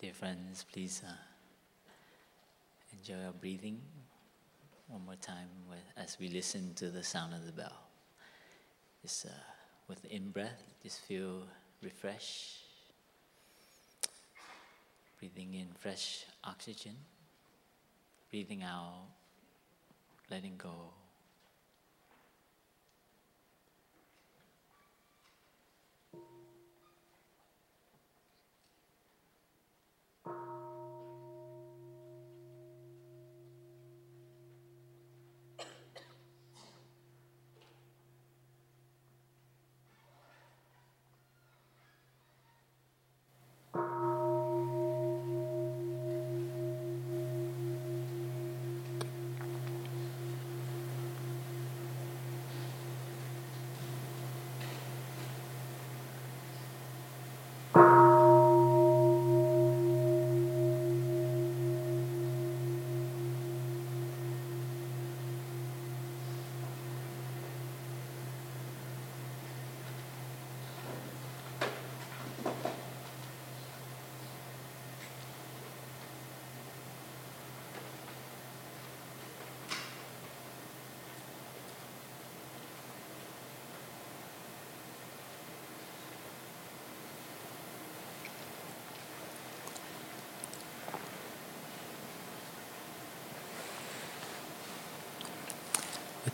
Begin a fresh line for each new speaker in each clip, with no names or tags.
Dear friends, please uh, enjoy our breathing one more time with, as we listen to the sound of the bell. Just uh, with the in breath, just feel refreshed. Breathing in fresh oxygen. Breathing out, letting go.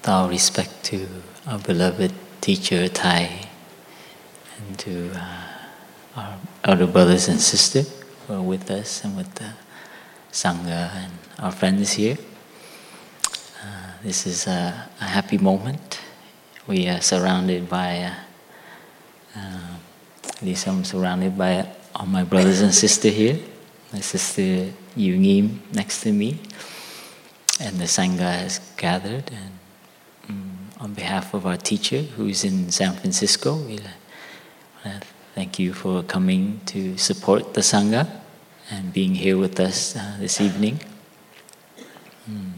With all respect to our beloved teacher Thay and to uh, our elder brothers and sisters who are with us and with the Sangha and our friends here. Uh, this is a, a, happy moment. We are surrounded by, uh, uh, at least I'm surrounded by all my brothers and sisters here. My sister Yu Ngim next to me. And the Sangha has gathered and on behalf of our teacher who's in San Francisco, we thank you for coming to support the Sangha and being here with us uh, this evening. Mm.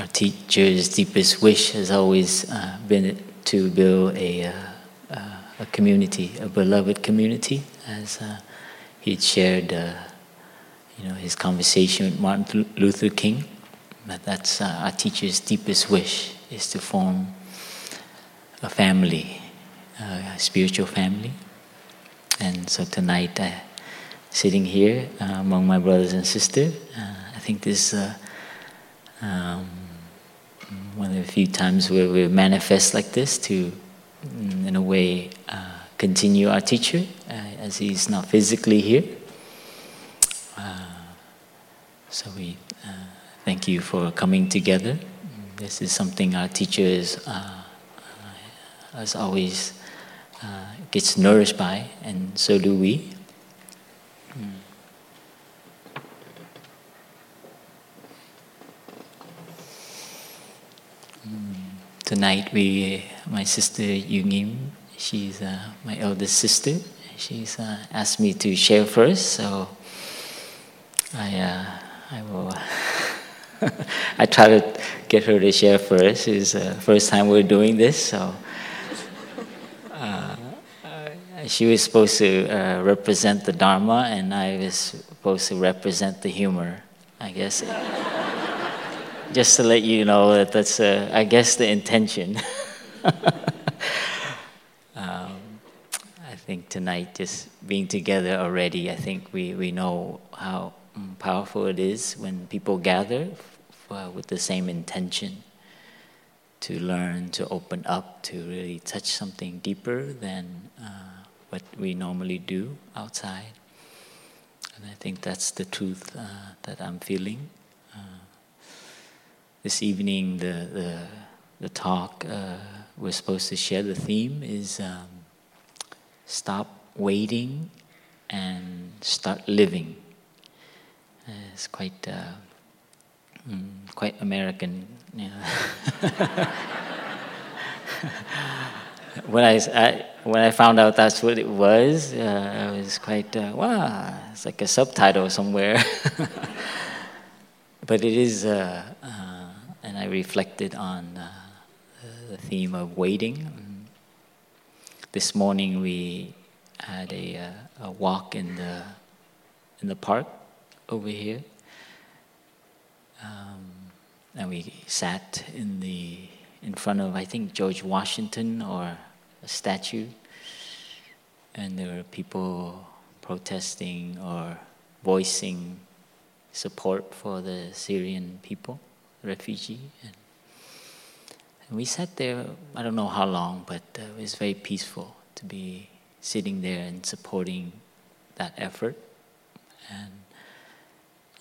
Our teacher's deepest wish has always uh, been to build a, uh, uh a community, a beloved community, as uh, he'd shared uh, you know, his conversation with Martin Luther King. But that's our teacher's deepest wish is to form a family, a spiritual family. And so tonight, uh, sitting here uh, among my brothers and sisters, uh, I think this is uh, um, one of the few times where we manifest like this to, mm, in a way, uh, continue our teacher uh, as he's not physically here. so we thank you for coming together. This is something our teachers uh, as always uh, gets nourished by, and so do we. Mm. Tonight, we, my sister Yungim, she's uh, my eldest sister. She's uh, asked me to share first, so I, uh, I will. I try to get her to share first. It's the first time we're doing this, so uh, she was supposed to uh, represent the Dharma, and I was supposed to represent the humor, I guess. Just to let you know that that's, uh, I guess, the intention. um, I think tonight, just being together already, I think we, we know how powerful it is when people gather uh, with the same intention to learn, to open up, to really touch something deeper than uh, what we normally do outside. And I think that's the truth uh, that I'm feeling. Uh, this evening, the, the, the talk uh, we're supposed to share, the theme is um, stop waiting and start living. It's quite uh, Mm, quite American. Yeah. when I, I, when I found out that's what it was, uh, I was quite uh, wow. It's like a subtitle somewhere. but it is, uh, uh, and I reflected on uh, the theme of waiting. This morning we had a, uh, a walk in the in the park over here. Um, and we sat in the in front of I think George Washington or a statue, and there were people protesting or voicing support for the Syrian people, refugee. And, we sat there, I don't know how long, but uh, it was very peaceful to be sitting there and supporting that effort and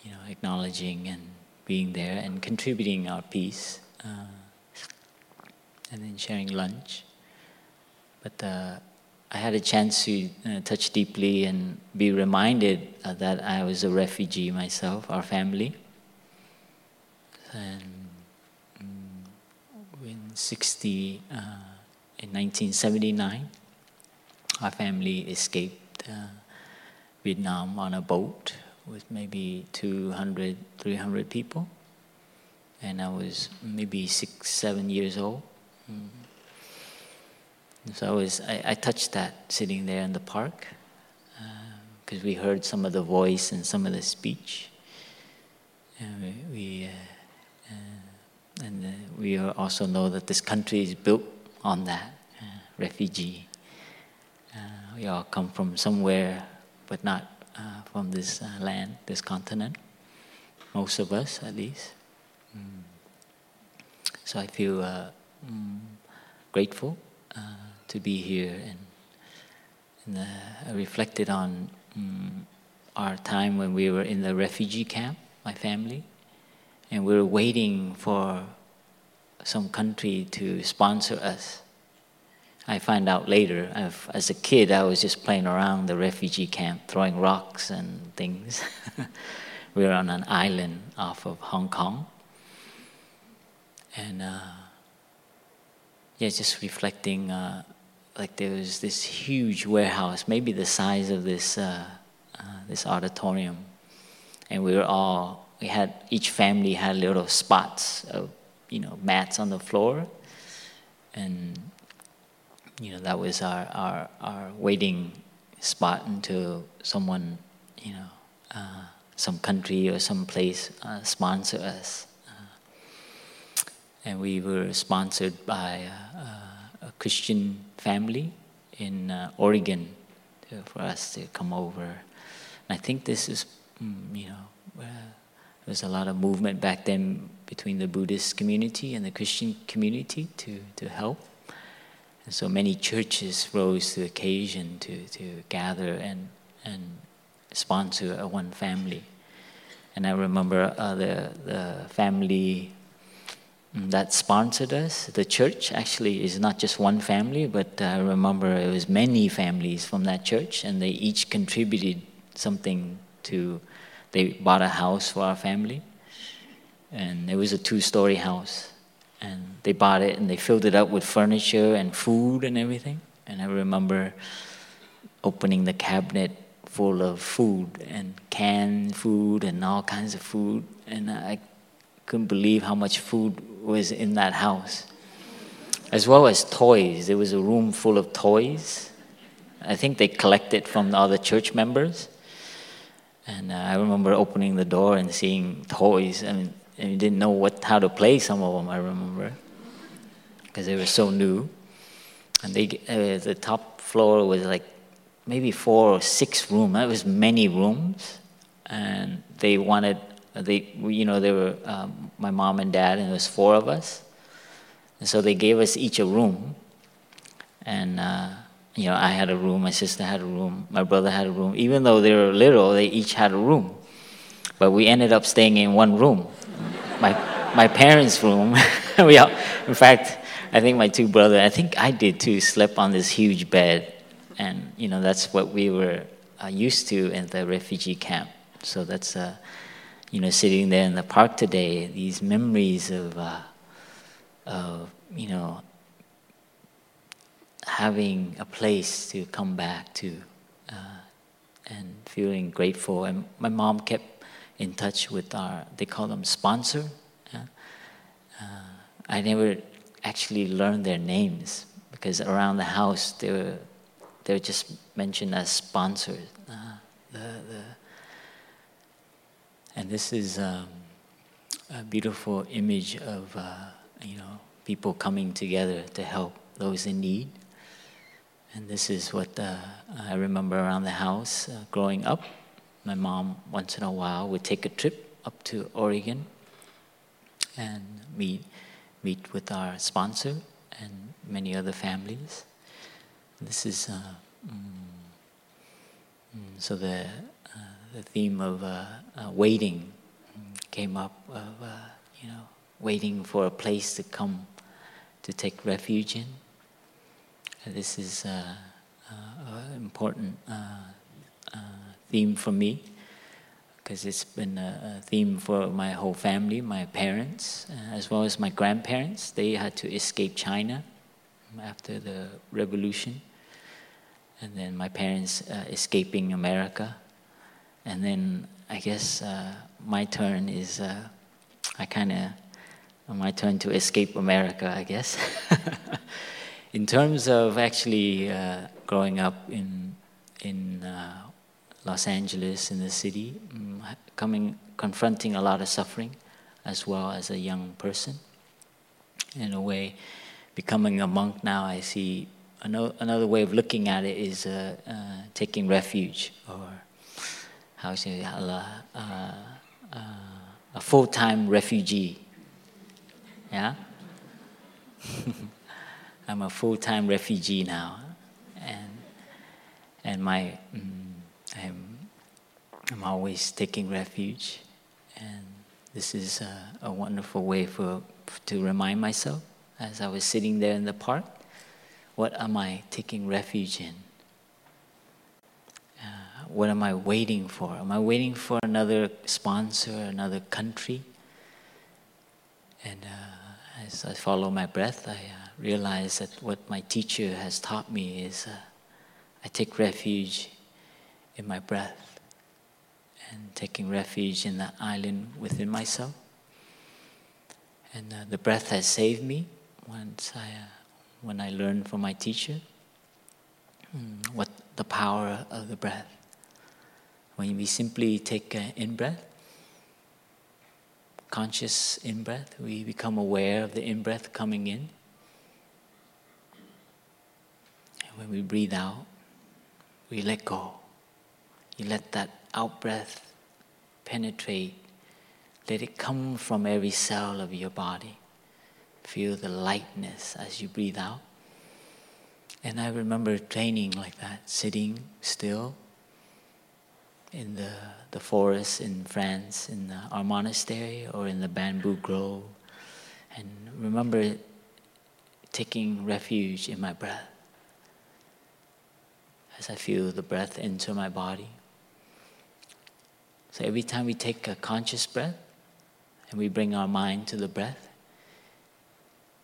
you know acknowledging and being there and contributing our piece uh, and then sharing lunch but uh, I had a chance to uh, touch deeply and be reminded uh, that I was a refugee myself, our family. And um, in 60, uh, in 1979, our family escaped uh, Vietnam on a boat with maybe 200, 300 people. And I was maybe six, seven years old. Mm. So I was, I, I, touched that sitting there in the park because uh, we heard some of the voice and some of the speech. And we, we uh, uh, and uh, we also know that this country is built on that uh, refugee. Uh, we all come from somewhere, but not from this land, this continent. Most of us, at least. Mm. So I feel mm, grateful to be here and, and uh, I reflected on um, our time when we were in the refugee camp, my family, and we were waiting for some country to sponsor us. I find out later, I've, as a kid, I was just playing around the refugee camp, throwing rocks and things. we were on an island off of Hong Kong. And uh, yeah, just reflecting uh, like there was this huge warehouse, maybe the size of this uh, uh, this auditorium, and we were all we had each family had little spots of you know mats on the floor, and you know that was our our, our waiting spot until someone you know uh, some country or some place uh, sponsor us, uh, and we were sponsored by uh, a Christian family in uh, Oregon for us to come over. And I think this is, mm, you know, uh, there was a lot of movement back then between the Buddhist community and the Christian community to, to help. And so many churches rose to the occasion to, to gather and, and sponsor a one family. And I remember uh, the, the family that sponsored us. The church actually is not just one family, but I remember it was many families from that church, and they each contributed something to. They bought a house for our family, and it was a two-story house, and they bought it and they filled it up with furniture and food and everything. And I remember opening the cabinet full of food and canned food and all kinds of food, and I couldn't believe how much food was in that house, as well as toys. There was a room full of toys. I think they collected from the other church members. And uh, I remember opening the door and seeing toys. I mean, and you didn't know what how to play some of them. I remember because they were so new. And they uh, the top floor was like maybe four or six rooms. That was many rooms, and they wanted they, you know, they were um, my mom and dad, and it was four of us. And so they gave us each a room. And, uh, you know, I had a room, my sister had a room, my brother had a room. Even though they were little, they each had a room. But we ended up staying in one room. My, my parents' room. we all, in fact, I think my two brothers, I think I did too, slept on this huge bed. And, you know, that's what we were uh, used to in the refugee camp. So that's, uh, you know, sitting there in the park today, these memories of, uh, of you know, having a place to come back to uh, and feeling grateful. And my mom kept in touch with our, they call them sponsor. Uh, I never actually learned their names because around the house they were, they were just mentioned as sponsors. Uh, the, the And this is um, a beautiful image of, uh, you know, people coming together to help those in need. And this is what uh, I remember around the house uh, growing up. My mom, once in a while, would take a trip up to Oregon and meet, meet with our sponsor and many other families. This is uh, mm, mm, so the uh, the theme of uh, uh waiting came up of uh, you know waiting for a place to come to take refuge in. this is uh, an important theme for me because it's been a, theme for my whole family, my parents, uh, as well as my grandparents. They had to escape China after the revolution. And then my parents uh, escaping America. And then I guess uh, my turn is, uh, I kind of, my turn to escape America, I guess. in terms of actually uh, growing up in, in uh, Los Angeles in the city, mm, coming confronting a lot of suffering as well as a young person. In a way, becoming a monk now, I see another, another way of looking at it is uh, uh, taking refuge, or how say uh, uh, a full-time refugee. Yeah, I'm a full-time refugee now, and and my. Mm, I'm, I'm always taking refuge, and this is a, a wonderful way for to remind myself as I was sitting there in the park. What am I taking refuge in? Uh, what am I waiting for? Am I waiting for another sponsor, another country? And uh, as I follow my breath, I uh, realize that what my teacher has taught me is uh, I take refuge in my breath and taking refuge in that island within myself. And uh, the breath has saved me once I, uh, when I learned from my teacher mm, what the power of the breath. When we simply take an in breath, conscious in breath, we become aware of the in breath coming in. And when we breathe out, we let go. You let that out breath penetrate. Let it come from every cell of your body. Feel the lightness as you breathe out. And I remember training like that, sitting still in the, the forest in France, in the, our monastery, or in the bamboo grove. And remember taking refuge in my breath as I feel the breath enter my body. So every time we take a conscious breath and we bring our mind to the breath,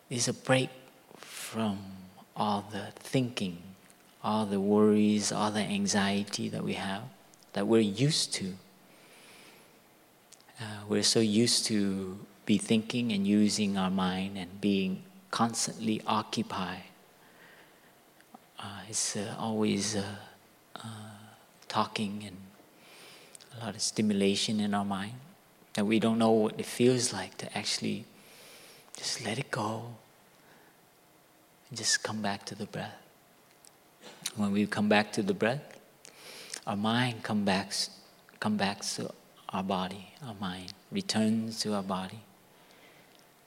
is a break from all the thinking, all the worries, all the anxiety that we have, that we're used to. Uh, we're so used to be thinking and using our mind and being constantly occupied. Uh, it's uh, always uh, uh, talking and a lot of stimulation in our mind that we don't know what it feels like to actually just let it go and just come back to the breath. When we come back to the breath, our mind come back, come back to our body, our mind returns to our body.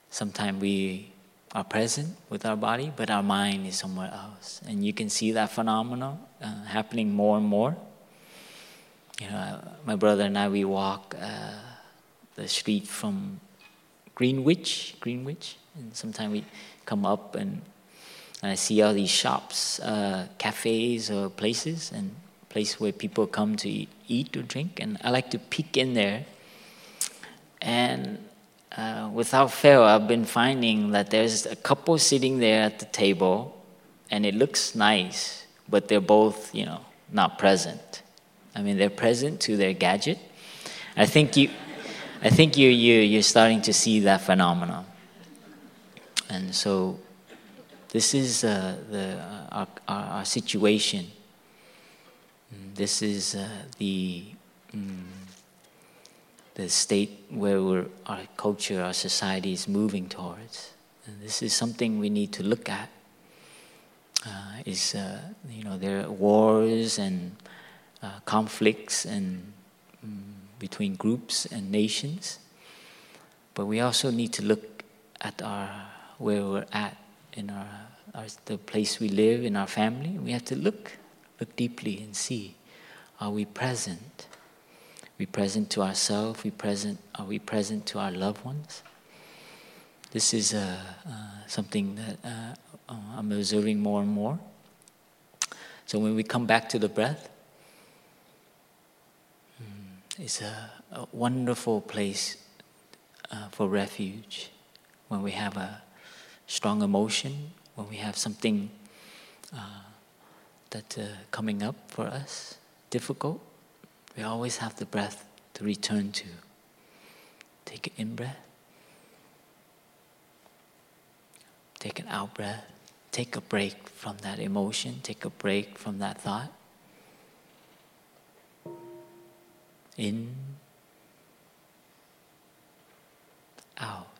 Sometimes we are present with our body, but our mind is somewhere else. And you can see that phenomenon uh, happening more and more you know, my brother and I, we walk uh, the street from Greenwich, Greenwich, and sometimes we come up and, and I see all these shops, uh, cafes or places, and places where people come to eat, eat, or drink, and I like to peek in there. And uh, without fail, I've been finding that there's a couple sitting there at the table, and it looks nice, but they're both, you know, not present. I mean, they're present to their gadget. I think you, I think you, you, you're starting to see that phenomenon. And so, this is uh, the, uh, our, our, situation. This is uh, the, mm, the state where our culture, our society is moving towards. And this is something we need to look at. Uh, is uh, you know there are wars and uh, conflicts and um, between groups and nations, but we also need to look at our where we're at in our, our the place we live in our family. We have to look look deeply and see: Are we present? we present to ourselves? We present? Are we present to our loved ones? This is uh, uh, something that uh, uh, I'm observing more and more. So when we come back to the breath, it's a, a wonderful place uh, for refuge. When we have a strong emotion, when we have something uh, that's coming up for us, difficult, we always have the breath to return to. Take an in breath, take an out breath, take a break from that emotion, take a break from that thought. In, out.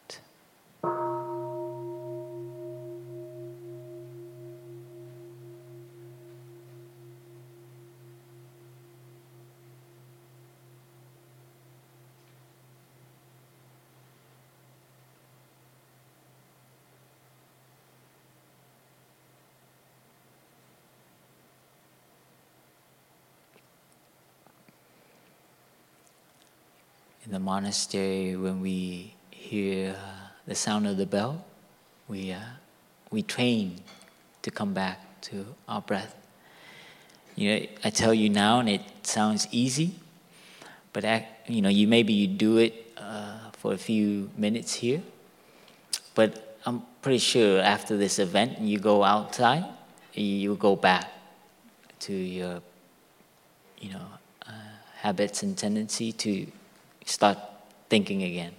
in the monastery, when we hear the sound of the bell, we, uh, we train to come back to our breath. You know, I tell you now, and it sounds easy, but you know, you maybe you do it uh, for a few minutes here, but I'm pretty sure after this event, you go outside, you go back to your, you know, uh, habits and tendency to start thinking again.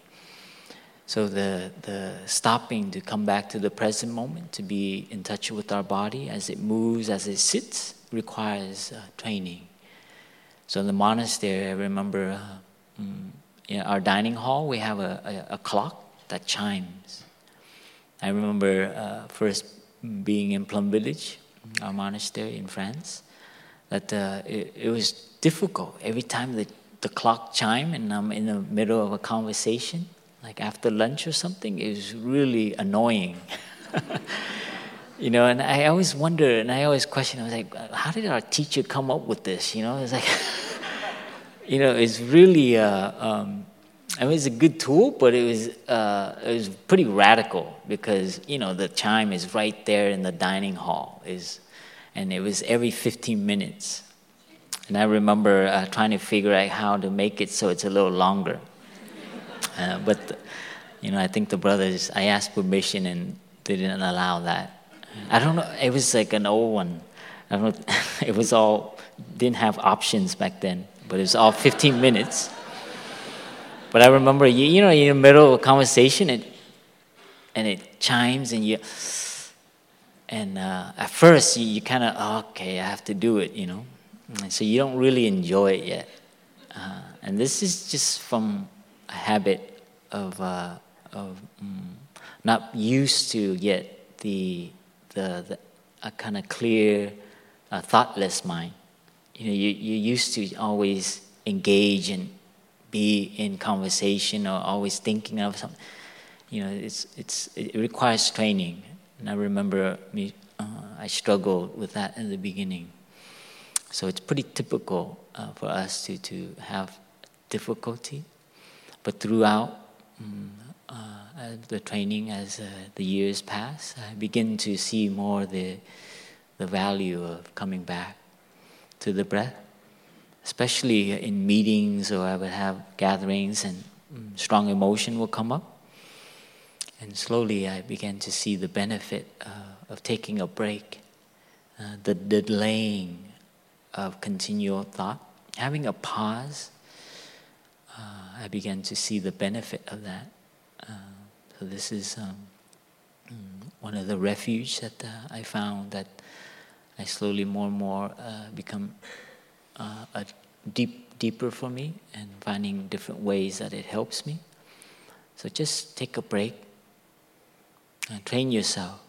So the, the stopping to come back to the present moment, to be in touch with our body as it moves, as it sits, requires uh, training. So in the monastery, I remember uh, mm, in our dining hall, we have a, a, a clock that chimes. I remember uh, first being in Plum Village, our monastery in France, that uh, it, it was difficult. Every time the the clock chime and I'm in the middle of a conversation, like after lunch or something, was really annoying. you know, and I always wonder and I always question, I was like, how did our teacher come up with this? You know, it's like, you know, it's really, uh, um, I mean, it's a good tool, but it was, uh, it was pretty radical because, you know, the chime is right there in the dining hall is, and it was every 15 minutes. And I remember uh, trying to figure out how to make it so it's a little longer. Uh, but, you know, I think the brothers, I asked permission and they didn't allow that. I don't know, it was like an old one. I don't know, it was all, didn't have options back then, but it was all 15 minutes. But I remember, you, you know, in the middle of a conversation, it, and it chimes and you, and uh, at first you, you kind of, oh, okay, I have to do it, you know. So you don't really enjoy it yet. Uh, and this is just from a habit of, uh, of um, not used to yet the, the, the a kind of clear, uh, thoughtless mind. You know, you, you used to always engage and be in conversation or always thinking of something. You know, it's, it's, it requires training. And I remember me, uh, I struggled with that in the beginning. So it's pretty typical uh, for us to, to have difficulty. But throughout um, uh, the training, as uh, the years pass, I begin to see more the, the value of coming back to the breath. Especially in meetings or I would have gatherings and um, strong emotion will come up. And slowly I began to see the benefit uh, of taking a break, uh, the delaying of continual thought, having a pause, uh, I began to see the benefit of that. Uh, so this is um, mm, one of the refuge that uh, I found that I slowly more and more uh, become uh, a, deep, deeper for me and finding different ways that it helps me. So just take a break and train yourself.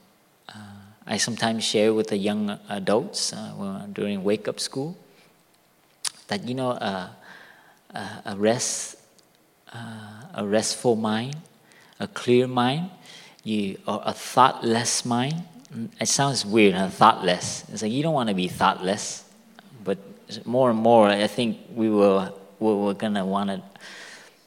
I sometimes share with the young adults uh, during wake up school that you know uh, uh a rest, uh, a restful mind, a clear mind, you or a thoughtless mind. Mm, it sounds weird, huh? thoughtless. It's like you don't want to be thoughtless, but more and more, I think we will we're gonna want to.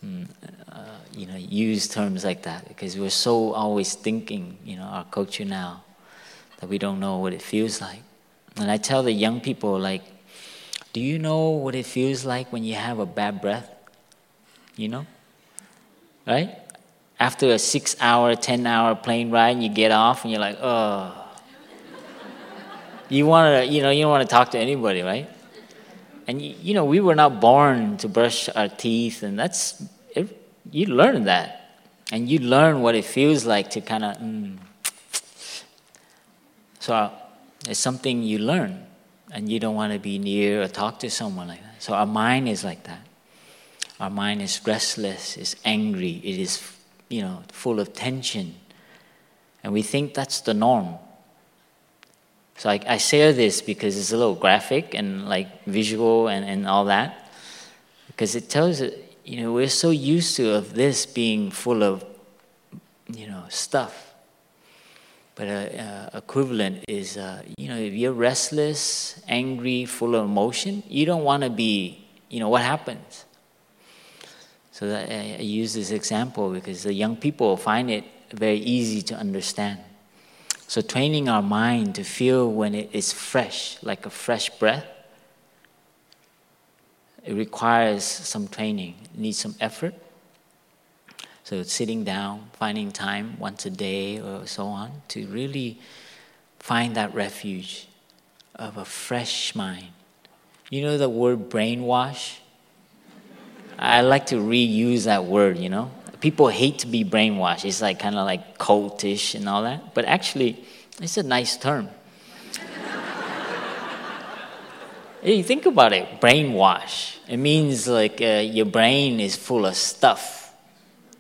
Mm, uh, you know, use terms like that because we're so always thinking, you know, our culture now that we don't know what it feels like. And I tell the young people, like, do you know what it feels like when you have a bad breath? You know? Right? After a six hour, 10 hour plane ride, and you get off and you're like, oh. You want to, you know, you don't want to talk to anybody, right? And, you know, we were not born to brush our teeth, and that's, it, you learn that. And you learn what it feels like to kind of, mm. So it's something you learn and you don't want to be near or talk to someone like that. So our mind is like that. Our mind is restless, is angry, it is, you know, full of tension. And we think that's the norm. So I, I share this because it's a little graphic and like visual and, and all that. Because it tells you know, we're so used to of this being full of, you know, stuff but uh, uh, equivalent is, uh, you know, if you're restless, angry, full of emotion, you don't want to be, you know, what happens? So that I, I use this example because the young people find it very easy to understand. So training our mind to feel when it is fresh, like a fresh breath, it requires some training, needs some effort. So sitting down, finding time once a day or so on to really find that refuge of a fresh mind. You know the word brainwash? I like to reuse that word, you know. People hate to be brainwashed. It's like kind of like cultish and all that. But actually, it's a nice term. hey, think about it brainwash. It means like uh, your brain is full of stuff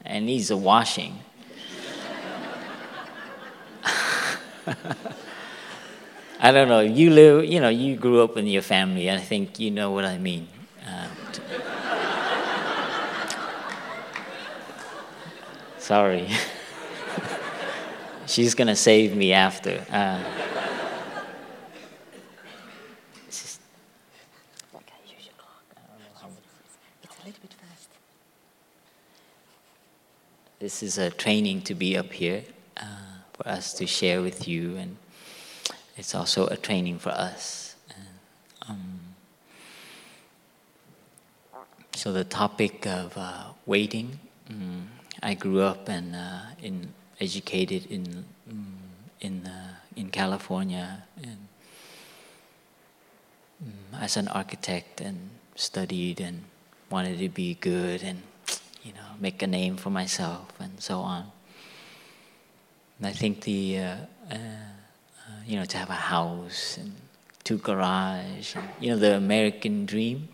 and needs a washing. I don't know. You live, you know, you grew up in your family. I think you know what I mean. Uh, sorry. She's gonna save me after. Uh, This is a training to be up here uh, for us to share with you, and it's also a training for us. And, um, so the topic of uh, waiting. Um, I grew up and uh, in educated in um, in uh, in California and mm, as an architect and studied and wanted to be good and you know, make a name for myself and so on. And I think the, uh, uh, uh, you know, to have a house and two garage, and, you know, the American dream.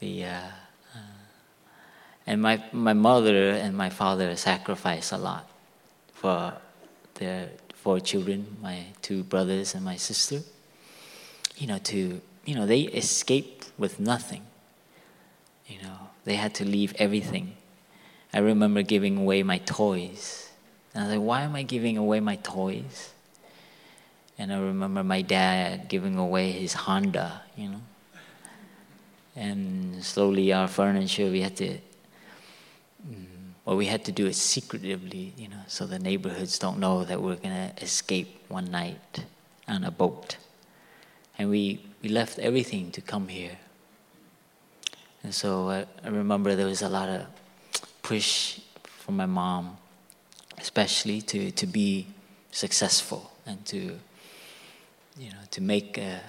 The, uh, uh, and my, my mother and my father sacrificed a lot for their four children, my two brothers and my sister. You know, to, you know, they escaped with nothing. You know, they had to leave everything. I remember giving away my toys. And I was like, why am I giving away my toys? And I remember my dad giving away his Honda, you know. And slowly our furniture, we had to, mm, well, we had to do it secretively, you know, so the neighborhoods don't know that we're going to escape one night on a boat. And we, we left everything to come here. And so I, I remember there was a lot of push from my mom, especially to, to be successful and to, you know, to make, a,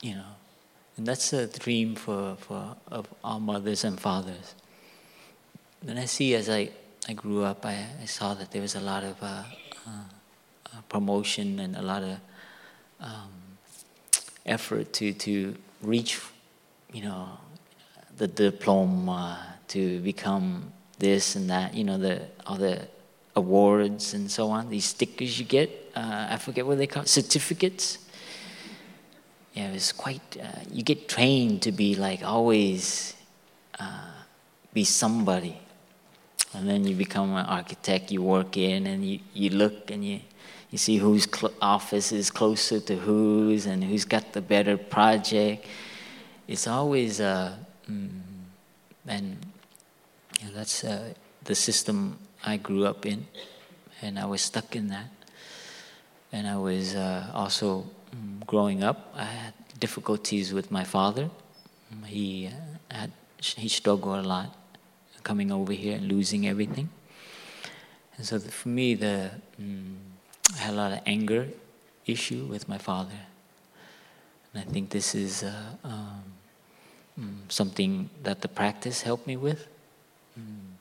you know, and that's a dream for, for of all mothers and fathers. And I see as I, I grew up, I, I saw that there was a lot of uh, uh, uh promotion and a lot of um, effort to, to reach you know, the diploma to become this and that, you know, the all the awards and so on, these stickers you get. Uh, I forget what they call certificates. Yeah, it's quite. Uh, you get trained to be like always uh, be somebody, and then you become an architect. You work in, and you, you look and you you see whose cl- office is closer to whose, and who's got the better project. It's always uh, mm, and that's uh, the system I grew up in, and I was stuck in that. And I was uh, also mm, growing up. I had difficulties with my father. He uh, had he struggled a lot coming over here and losing everything. And so for me, the mm, I had a lot of anger issue with my father, and I think this is uh, um, mm, something that the practice helped me with mm,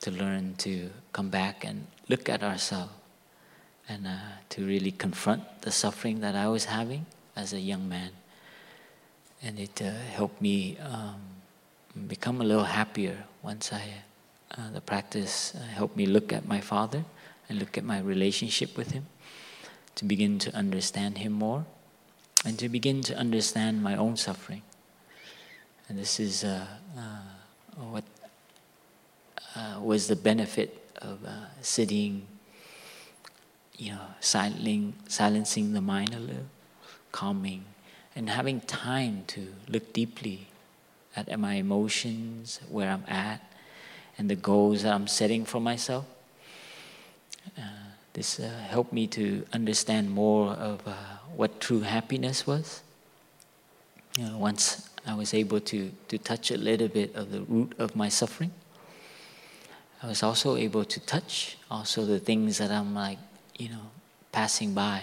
to learn to come back and look at ourselves and uh, to really confront the suffering that I was having as a young man. And it uh, helped me um, become a little happier once I, uh, the practice uh, helped me look at my father and look at my relationship with him, to begin to understand him more, and to begin to understand my own suffering. And this is uh, uh, what was the benefit of sitting you know, silencing, silencing the mind a little, calming, and having time to look deeply at my emotions, where I'm at, and the goals that I'm setting for myself. Uh, this uh, helped me to understand more of uh, what true happiness was. You know, once I was able to, to touch a little bit of the root of my suffering, I was also able to touch also the things that I'm like you know, passing by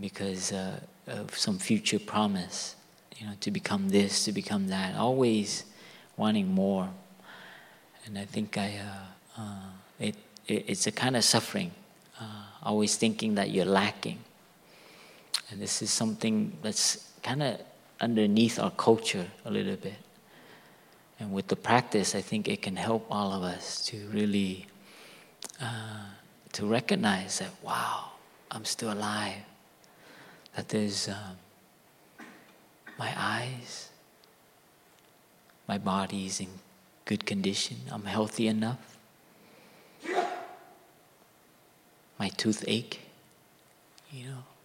because uh, of some future promise, you know, to become this, to become that, always wanting more. And I think I, uh, uh, it, it, it's a kind of suffering, uh, always thinking that you're lacking. And this is something that's kind of underneath our culture a little bit. And with the practice, I think it can help all of us to really uh, to recognize that, wow, I'm still alive. That there's um, my eyes, my body's in good condition, I'm healthy enough. My toothache, you know.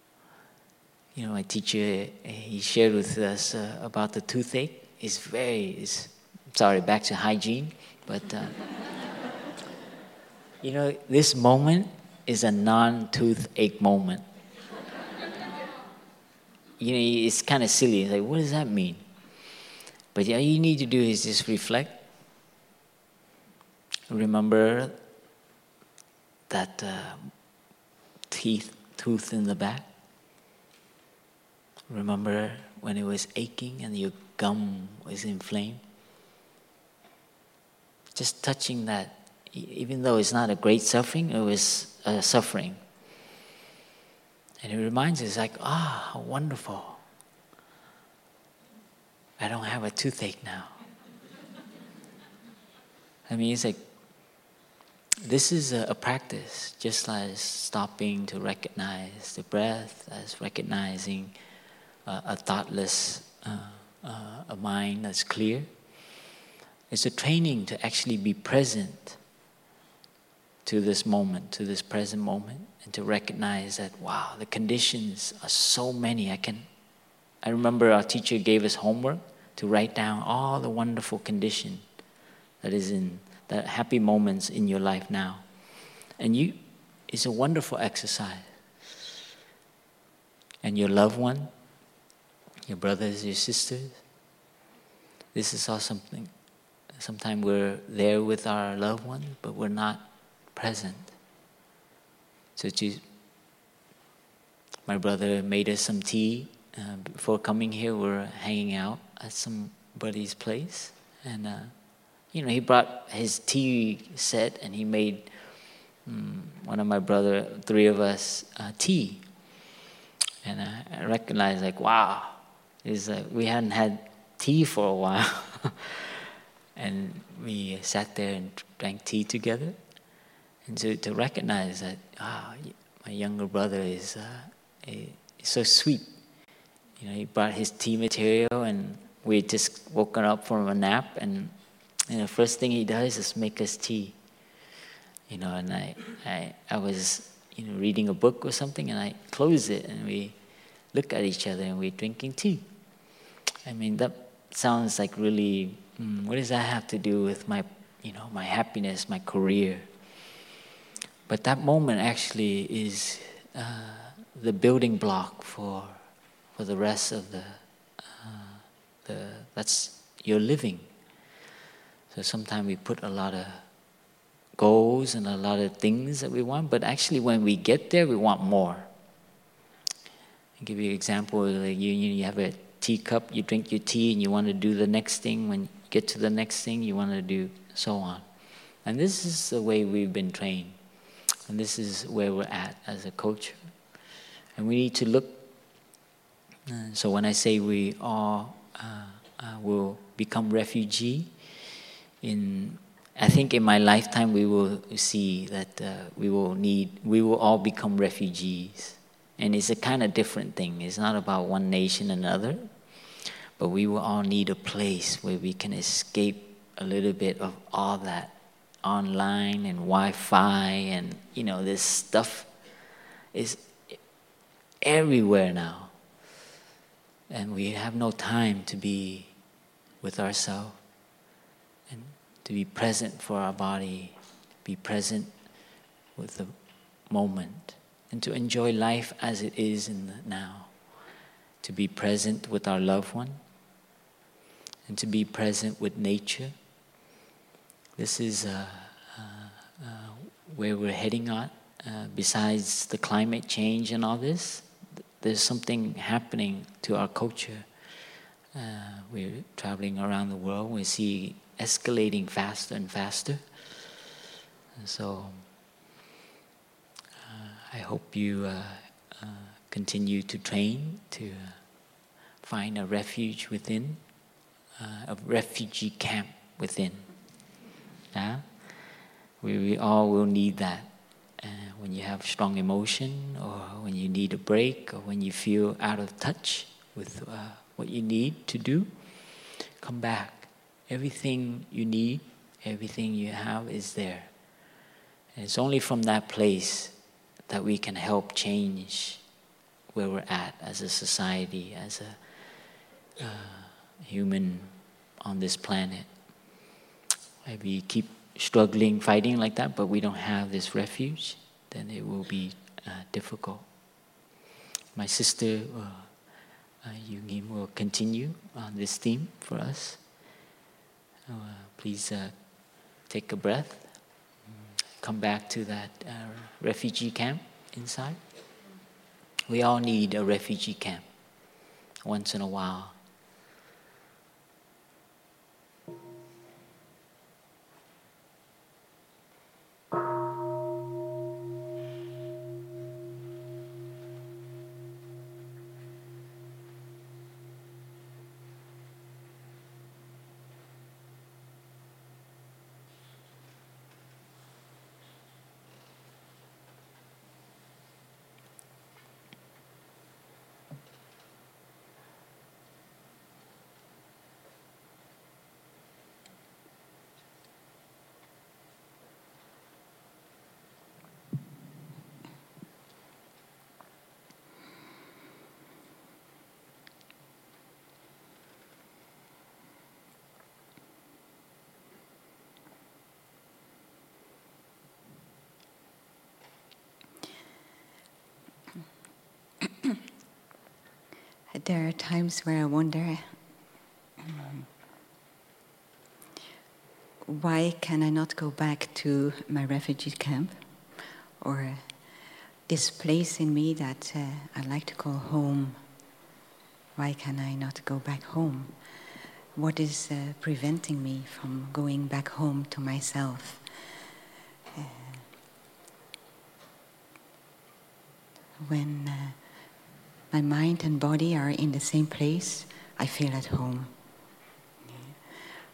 You know, my teacher, he shared with us uh, about the toothache. It's very, it's, sorry, back to hygiene, but. Uh, you know, this moment is a non toothache moment. you know, it's kind of silly. It's like, what does that mean? But all you need to do is just reflect. Remember that uh, teeth, tooth in the back. Remember when it was aching and your gum was inflamed. Just touching that even though it's not a great suffering, it was a suffering. And it reminds us, like, ah, how wonderful. I don't have a toothache now. I mean, it's like, this is a, a practice, just like stopping to recognize the breath, as recognizing uh, a thoughtless, uh, uh, a mind that's clear. It's a training to actually be present to this moment, to this present moment, and to recognize that, wow, the conditions are so many. I can, I remember our teacher gave us homework to write down all the wonderful condition that is in the happy moments in your life now. And you, it's a wonderful exercise. And your loved one, your brothers, your sisters, this is all something. Sometimes we're there with our loved one, but we're not present. So to, my brother made us some tea. Uh, before coming here, we are hanging out at somebody's place. And, uh, you know, he brought his tea set and he made um, one of my brother, three of us, uh, tea. And I recognized, like, wow, is uh, we hadn't had tea for a while. and we sat there and drank tea together. And to, to recognize that, ah, my younger brother is, uh, is so sweet. You know, he brought his tea material and we just woken up from a nap and, and the first thing he does is make us tea. You know, and I, I, I was, you know, reading a book or something and I close it and we look at each other and we're drinking tea. I mean, that sounds like really, mm, what does that have to do with my, you know, my happiness, my career? But that moment actually is uh, the building block for, for the rest of the, uh, the, that's your living. So sometimes we put a lot of goals and a lot of things that we want, but actually when we get there, we want more. I'll give you an example. Like you, you have a teacup, you drink your tea, and you want to do the next thing. When you get to the next thing, you want to do so on. And this is the way we've been trained. And this is where we're at as a culture. And we need to look. Uh, so when I say we all uh, uh, will become refugee, in I think in my lifetime we will see that uh, we will need, we will all become refugees. And it's a kind of different thing. It's not about one nation another, but we will all need a place where we can escape a little bit of all that online and Wi-Fi and you know this stuff is everywhere now, and we have no time to be with ourselves and to be present for our body, be present with the moment, and to enjoy life as it is in the now, to be present with our loved one, and to be present with nature this is uh, uh, uh, where we're heading at. Uh, besides the climate change and all this, there's something happening to our culture. Uh, we're traveling around the world, we see escalating faster and faster. And so I hope you continue to train to find a refuge within, a refugee camp within. Yeah? We, we all will need that. Uh, when you have strong emotion, or when you need a break, or when you feel out of touch with uh, what you need to do, come back. Everything you need, everything you have is there. And it's only from that place that we can help change where we're at as a society, as a uh, human on this planet. We keep struggling, fighting like that, but we don't have this refuge, then it will be uh, difficult. My sister uh, uh, Yugim will continue on this theme for us. Uh, please uh, take a breath. Come back to that uh, refugee camp inside. We all need a refugee camp once in a while.
There are times where I wonder um, why can I not go back to my refugee camp or this place in me that uh, I like to call home? Why can I not go back home? What is uh, preventing me from going back home to myself? Uh, when uh, my mind and body are in the same place, I feel at home.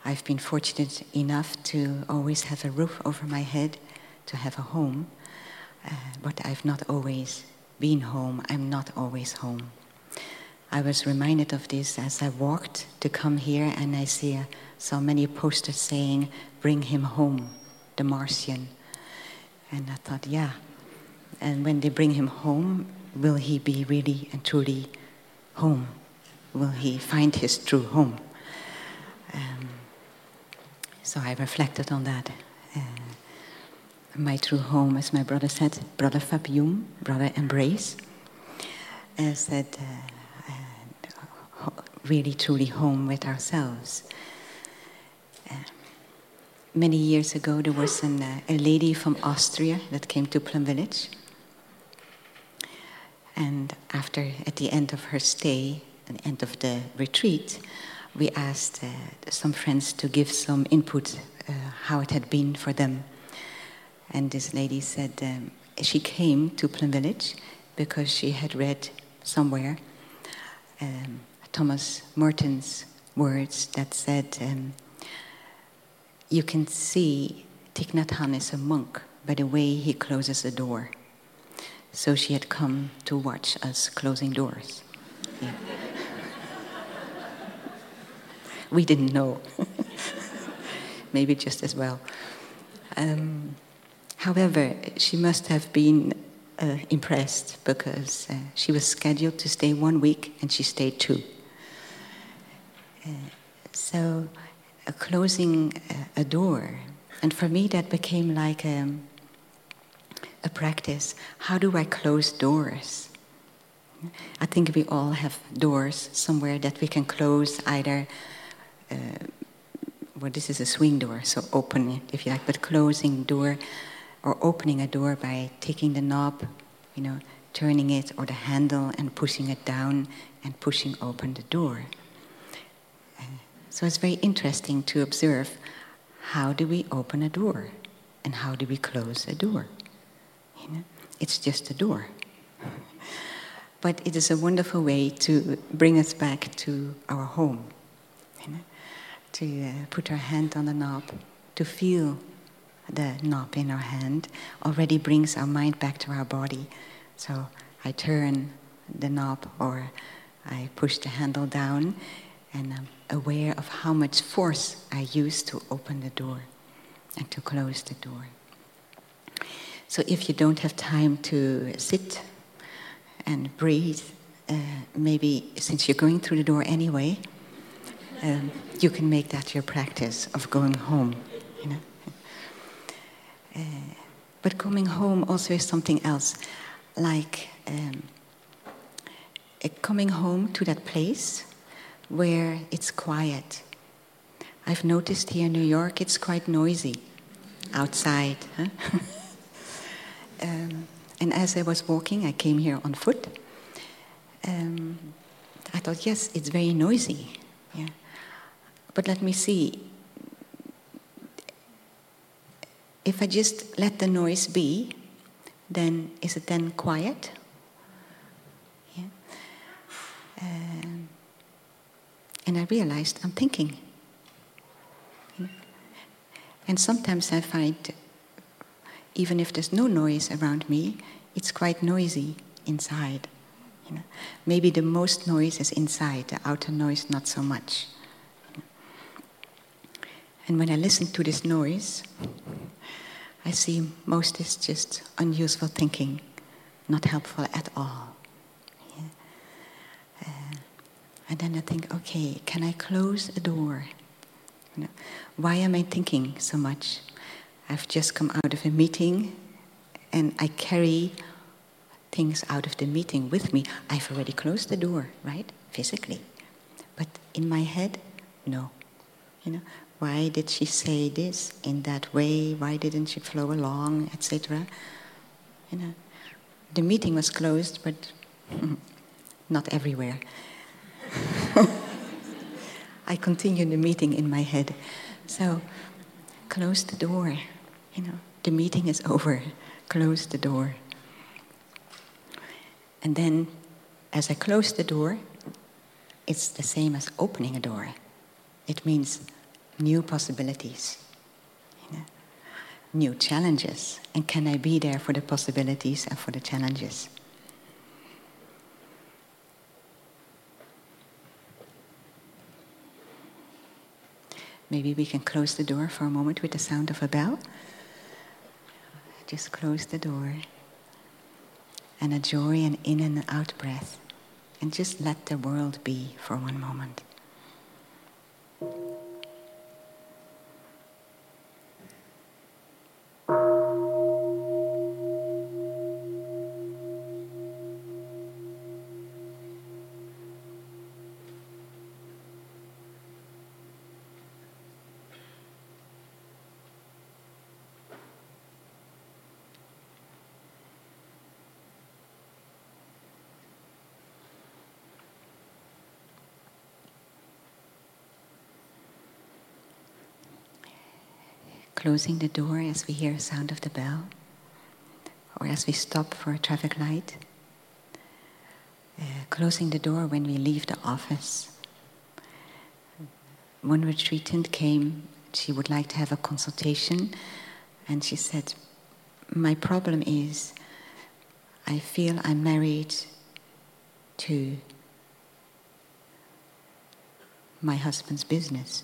I've been fortunate enough to always have a roof over my head, to have a home, uh, but I've not always been home. I'm not always home. I was reminded of this as I walked to come here, and I see uh, so many posters saying, Bring him home, the Martian. And I thought, yeah. And when they bring him home, will he be really and truly home? Will he find his true home? Um, so I reflected on that. Uh, my true home, as my brother said, brother Fabium, brother embrace, uh, said, uh, really truly home with ourselves. Uh, many years ago, there was an, uh, a lady from Austria that came to Plum Village. And after, at the end of her stay, at the end of the retreat, we asked uh, some friends to give some input uh, how it had been for them. And this lady said um, she came to Plum Village because she had read somewhere um, Thomas Merton's words that said, um, You can see Thich Nhat Hanh is a monk by the way he closes a door. So she had come to watch us closing doors. Yeah. we didn't know. Maybe just as well. Um, however, she must have been uh, impressed because uh, she was scheduled to stay one week and she stayed two. Uh, so, uh, closing a door, and for me that became like a, um, a practice. How do I close doors? I think we all have doors somewhere that we can close either. Uh, well, this is a swing door, so open it if you like, but closing door or opening a door by taking the knob, you know, turning it or the handle and pushing it down and pushing open the door. So it's very interesting to observe how do we open a door and how do we close a door. It's just a door. but it is a wonderful way to bring us back to our home. You know, to uh, put our hand on the knob, to feel the knob in our hand already brings our mind back to our body. So I turn the knob or I push the handle down and I'm aware of how much force I use to open the door and to close the door. So if you don't have time to sit and breathe, uh, maybe since you're going through the door anyway, um, you can make that your practice of going home. You know. Uh, but coming home also is something else, like um, uh, coming home to that place where it's quiet. I've noticed here in New York it's quite noisy outside. Huh? um, and as I was walking, I came here on foot. Um, I thought, yes, it's very noisy. Yeah. But let me see. If I just let the noise be, then is it then quiet? Yeah. Um, and I realized I'm thinking. And sometimes I find, even if there's no noise around me, it's quite noisy inside. You know? Maybe the most noise is inside, the outer noise not so much. And when I listen to this noise, I see most is just unuseful thinking, not helpful at all. Uh, and then I think, okay, can I close a door? You know, why am I thinking so much? I've just come out of a meeting and I carry things out of the meeting with me. I've already closed the door, right? Physically. But in my head, no. You know, why did she say this in that way? Why didn't she flow along, etc.? You know, the meeting was closed, but not everywhere. I continue the meeting in my head. So, close the door. You know, the meeting is over. Close the door. And then, as I close the door, it's the same as opening a door. It means new possibilities, you know, new challenges, and can I be there for the possibilities and for the challenges? Maybe we can close the door for a moment with the sound of a bell. Just close the door and a joy and in and out breath and just let the world be for one moment. Closing the door as we hear a sound of the bell, or as we stop for a traffic light, uh, closing the door when we leave the office. One retreatant came, she would like to have a consultation, and she said, My problem is I feel I'm married to my husband's business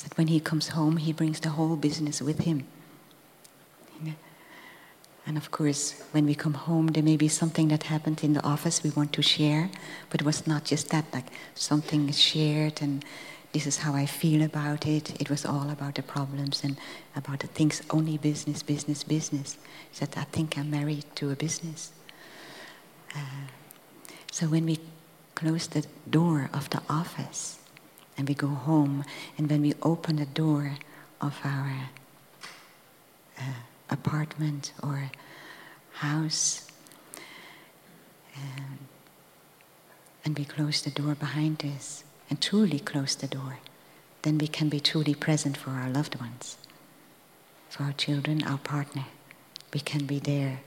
that when he comes home, he brings the whole business with him. And of course, when we come home, there may be something that happened in the office we want to share, but it was not just that, like something is shared and this is how I feel about it. It was all about the problems and about the things, only business, business, business. That I think I'm married to a business. Uh, so when we close the door of the office, and we go home, and when we open the door of our uh, apartment or house, um, and we close the door behind us and truly close the door, then we can be truly present for our loved ones, for our children, our partner. We can be there.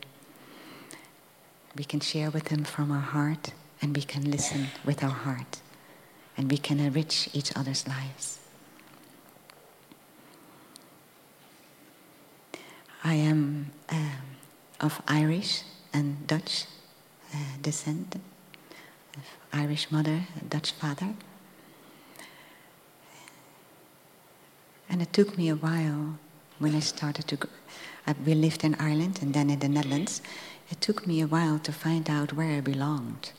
We can share with them from our heart, and we can listen with our heart and we can enrich each other's lives. I am um, of Irish and Dutch uh, descent, Irish mother, Dutch father. And it took me a while when I started to. Go, we lived in Ireland and then in the Netherlands. It took me a while to find out where I belonged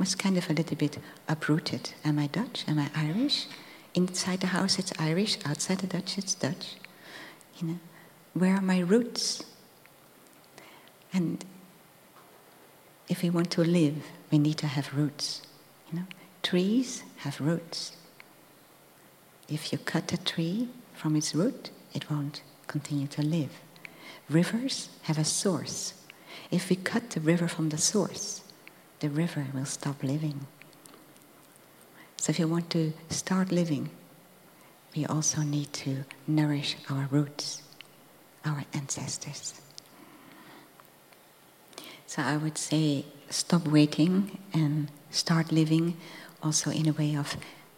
was kind of a little bit uprooted. Am I Dutch? Am I Irish? Inside the house it's Irish, outside the Dutch it's Dutch. You know, where are my roots? And if we want to live, we need to have roots. You know, trees have roots. If you cut a tree from its root, it won't continue to live. Rivers have a source. If we cut the river from the source, the river will stop living. So, if you want to start living, we also need to nourish our roots, our ancestors. So, I would say stop waiting and start living also in a way of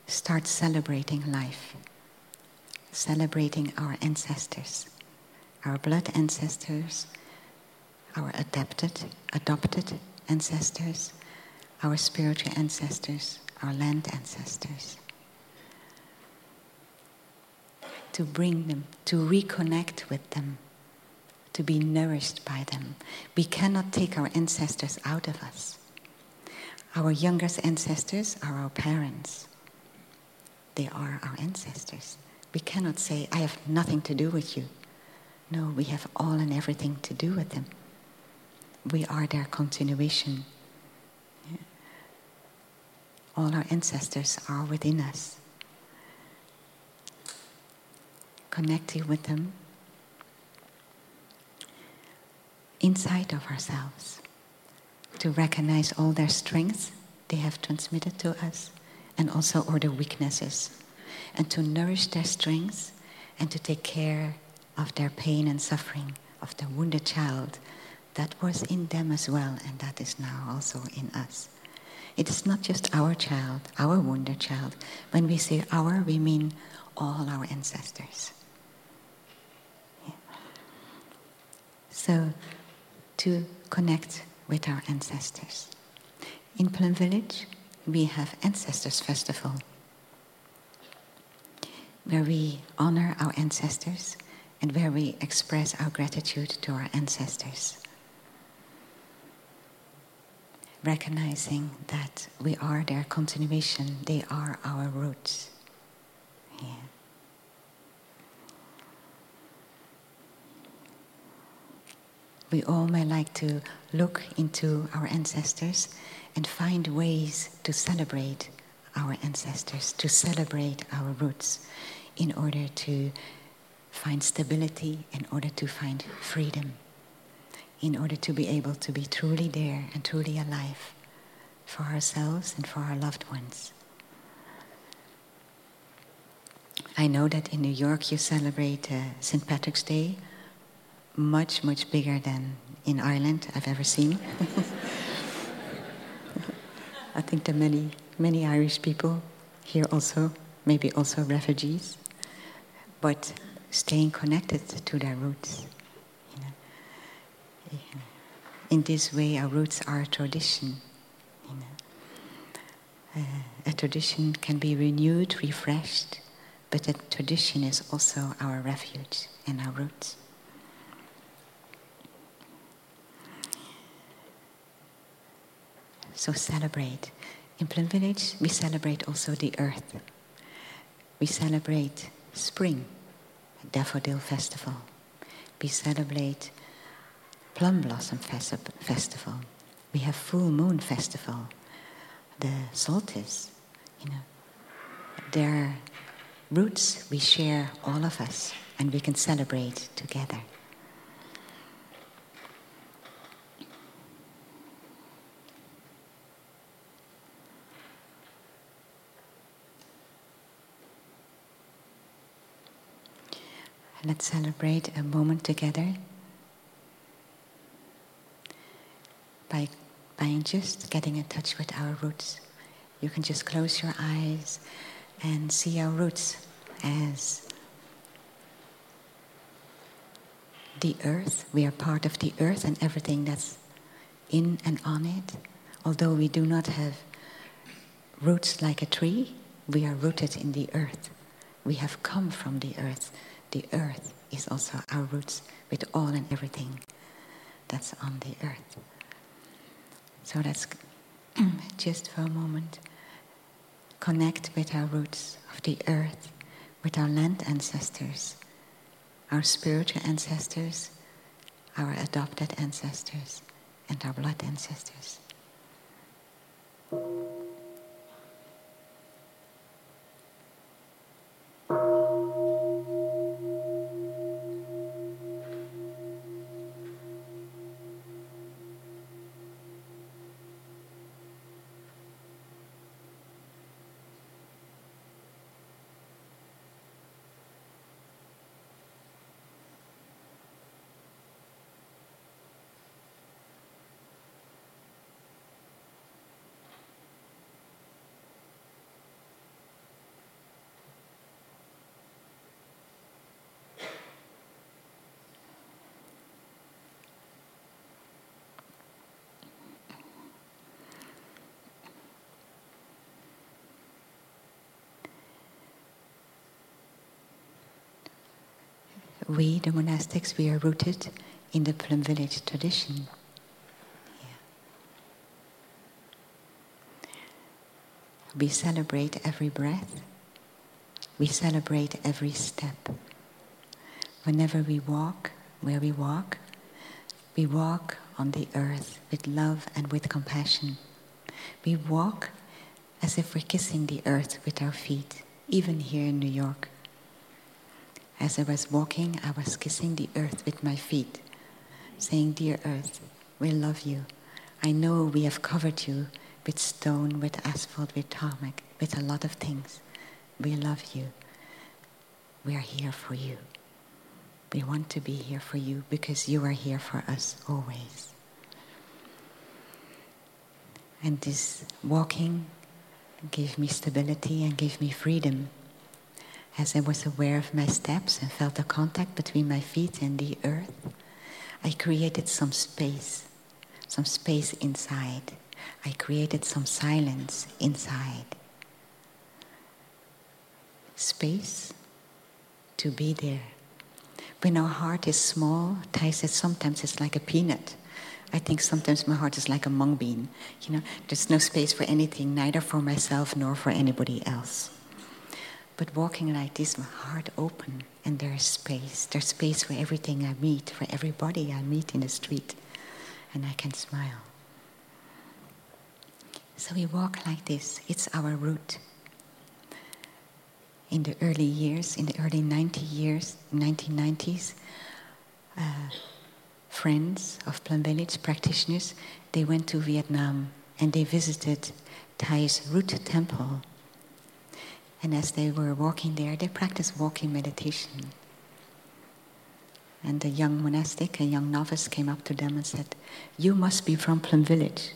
start celebrating life, celebrating our ancestors, our blood ancestors, our adapted, adopted ancestors, our spiritual ancestors, our land ancestors. To bring them, to reconnect with them, to be nourished by them. We cannot take our ancestors out of us. Our youngest ancestors are our parents. They are our ancestors. We cannot say, I have nothing to do with you. No, we have all and everything to do with them we are their continuation. All our ancestors are within us. Connecting with them inside of ourselves to recognize all their strengths they have transmitted to us and also all their weaknesses and to nourish their strengths and to take care of their pain and suffering of the wounded child that was in them as well, and that is now also in us. It is not just our child, our wonder child. When we say our, we mean all our ancestors. Yeah. So, to connect with our ancestors. In Plum Village, we have Ancestors Festival, where we honor our ancestors and where we express our gratitude to our ancestors. Recognizing that we are their continuation, they are our roots. Yeah. We all may like to look into our ancestors and find ways to celebrate our ancestors, to celebrate our roots, in order to find stability, in order to find freedom, in order to be able to be truly there and truly alive for ourselves and for our loved ones. I know that in New York you celebrate uh, St. Patrick's Day much, much bigger than in Ireland I've ever seen. I think there are many, many Irish people here also, maybe also refugees, but staying connected to their roots. In this way, our roots are a tradition. You know. Uh, a tradition can be renewed, refreshed, but a tradition is also our refuge and our roots. So celebrate. In Plum Village, we celebrate also the earth. We celebrate spring, Daffodil Festival. We celebrate Plum Blossom Festival. We have Full Moon Festival, the solstice. You know, their roots we share, all of us, and we can celebrate together. Let's celebrate a moment together by, by just getting in touch with our roots. You can just close your eyes and see our roots as the earth. We are part of the earth and everything that's in and on it. Although we do not have roots like a tree, we are rooted in the earth. We have come from the earth the earth is also our roots with all and everything that's on the earth. So let's just for a moment connect with our roots of the earth, with our land ancestors, our spiritual ancestors, our adopted ancestors, and our blood ancestors. We, the monastics, we are rooted in the Plum Village tradition. Yeah. We celebrate every breath. We celebrate every step. Whenever we walk, where we walk, we walk on the earth with love and with compassion. We walk as if we're kissing the earth with our feet, even here in New York. As I was walking, I was kissing the earth with my feet, saying, Dear earth, we love you. I know we have covered you with stone, with asphalt, with tarmac, with a lot of things. We love you. We are here for you. We want to be here for you because you are here for us always. And this walking gave me stability and gave me freedom. As I was aware of my steps and felt the contact between my feet and the earth, I created some space, some space inside. I created some silence inside. Space to be there. When our heart is small, Thay says sometimes it's like a peanut. I think sometimes my heart is like a mung bean. You know, there's no space for anything, neither for myself nor for anybody else. But walking like this, my heart open, and there's space. There's space for everything I meet, for everybody I meet in the street, and I can smile. So we walk like this. It's our route. In the early years, in the early 90 years, 1990s, uh, friends of Plum Village practitioners, they went to Vietnam and they visited Thay's root temple. And as they were walking there, they practiced walking meditation. And a young monastic, a young novice, came up to them and said, You must be from Plum Village.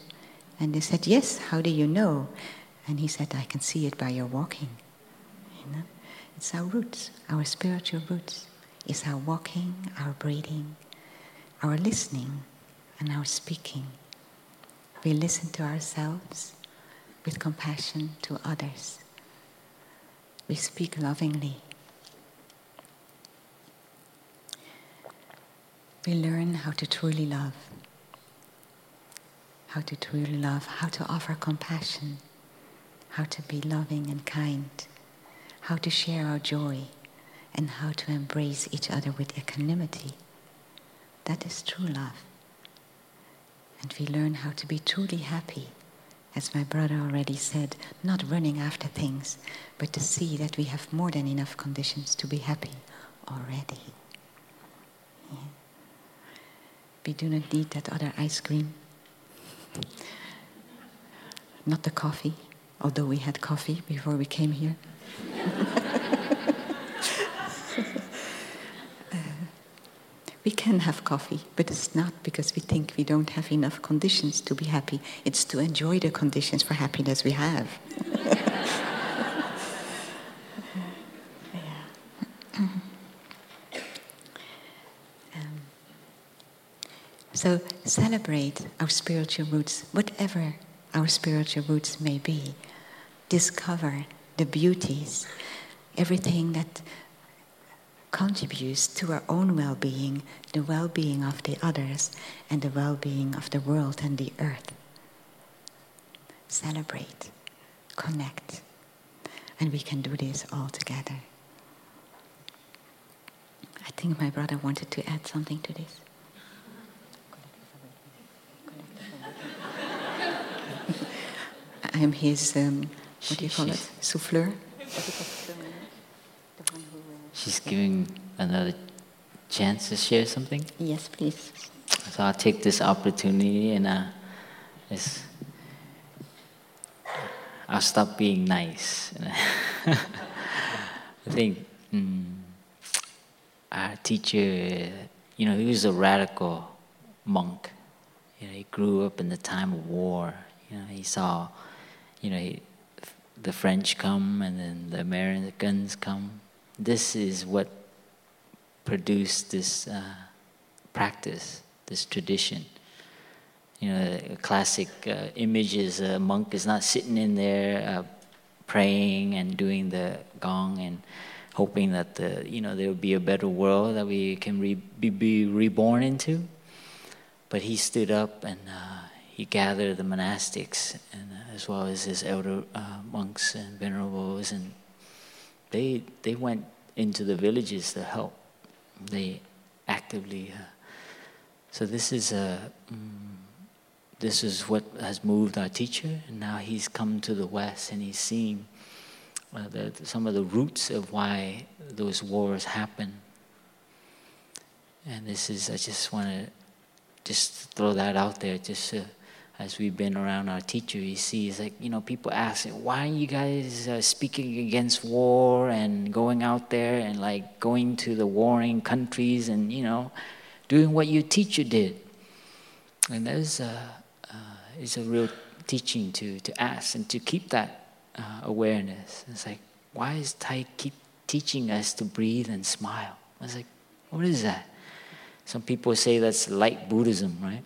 And they said, Yes, how do you know? And he said, I can see it by your walking. You know? It's our roots, our spiritual roots. It's our walking, our breathing, our listening, and our speaking. We listen to ourselves with compassion to others. We speak lovingly. We learn how to truly love how to truly love, how to offer compassion, how to be loving and kind, how to share our joy, and how to embrace each other with equanimity. That is true love. And we learn how to be truly happy, as my brother already said, not running after things, but to see that we have more than enough conditions to be happy already. Yeah. We do not need that other ice cream not the coffee, although we had coffee before we came here. we can have coffee, but it's not because we think we don't have enough conditions to be happy. It's to enjoy the conditions for happiness we have. Um, so celebrate our spiritual roots, whatever our spiritual roots may be. Discover the beauties, everything that contributes to our own well being, the well being of the others, and the well being of the world and the earth. Celebrate, connect, and we can do this all together. I think my brother wanted to add something to this. I'm his, um, what do you call it, souffleur.
She's giving another chance to share something?
Yes, please.
So I'll take this opportunity and uh, I'll stop being nice. I think mm, our teacher, you know, he was a radical monk. You know, he grew up in the time of war. You know, he saw you know, the French come and then the Americans come. This is what produced this uh, practice, this tradition. You know, a classic uh, image is a monk is not sitting in there uh, praying and doing the gong and hoping that the you know there will be a better world that we can re- be, be reborn into. But he stood up and uh, he gathered the monastics and uh, as well as his elder uh, monks and venerables, and they they went into the villages to help. They actively. Uh, so this is a. Um, this is what has moved our teacher, and now he's come to the West and he's seeing uh, the, some of the roots of why those wars happen. And this is, I just want to just throw that out there, just to as we've been around our teacher, you see, it's like, you know, people ask, why are you guys uh, speaking against war and going out there and like going to the warring countries and, you know, doing what your teacher did? And that is a, uh, is a real teaching to, to ask and to keep that uh, awareness. It's like, why is Thay keep teaching us to breathe and smile? I was like, what is that? Some people say that's light Buddhism, right?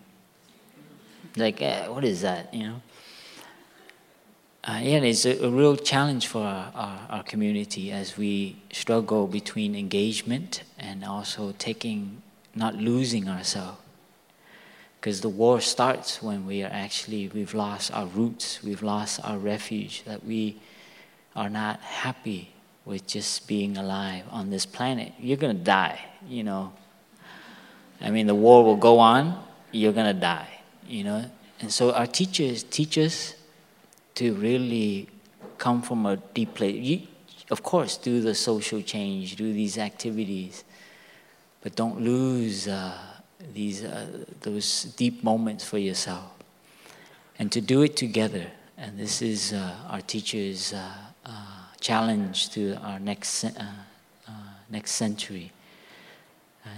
Like, eh, what is that, you know? Uh, yeah, it's a, a, real challenge for our, our, our, community as we struggle between engagement and also taking, not losing ourselves. Because the war starts when we are actually, we've lost our roots, we've lost our refuge, that we are not happy with just being alive on this planet. You're going to die, you know. I mean, the war will go on, you're going to die, you know. And so our teachers teach us to really come from a deep place. You, of course, do the social change, do these activities, but don't lose uh, these uh, those deep moments for yourself, and to do it together. And this is uh, our teacher's uh, uh, challenge to our next uh, next century.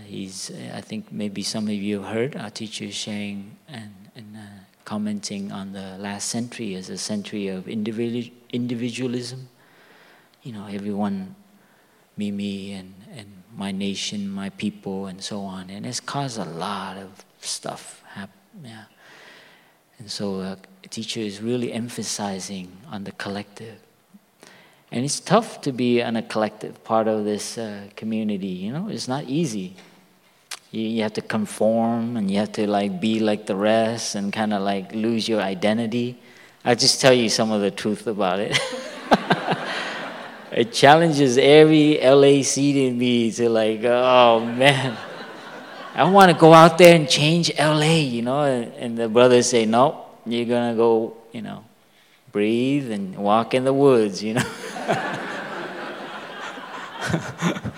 he's, I think maybe some of you have heard our teacher sharing and, and commenting on the last century as a century of individualism. You know, everyone, me, me, and, and my nation, my people, and so on. And it's caused a lot of stuff. Yeah. And so a uh, teacher is really emphasizing on the collective. And it's tough to be on a collective part of this uh, community, you know, it's not easy you, you have to conform and you have to like be like the rest and kind of like lose your identity. I'll just tell you some of the truth about it. it challenges every LA seed in me to like, oh man, I want to go out there and change LA, you know. And, and the brothers say, no, you're gonna go, you know, breathe and walk in the woods, you know.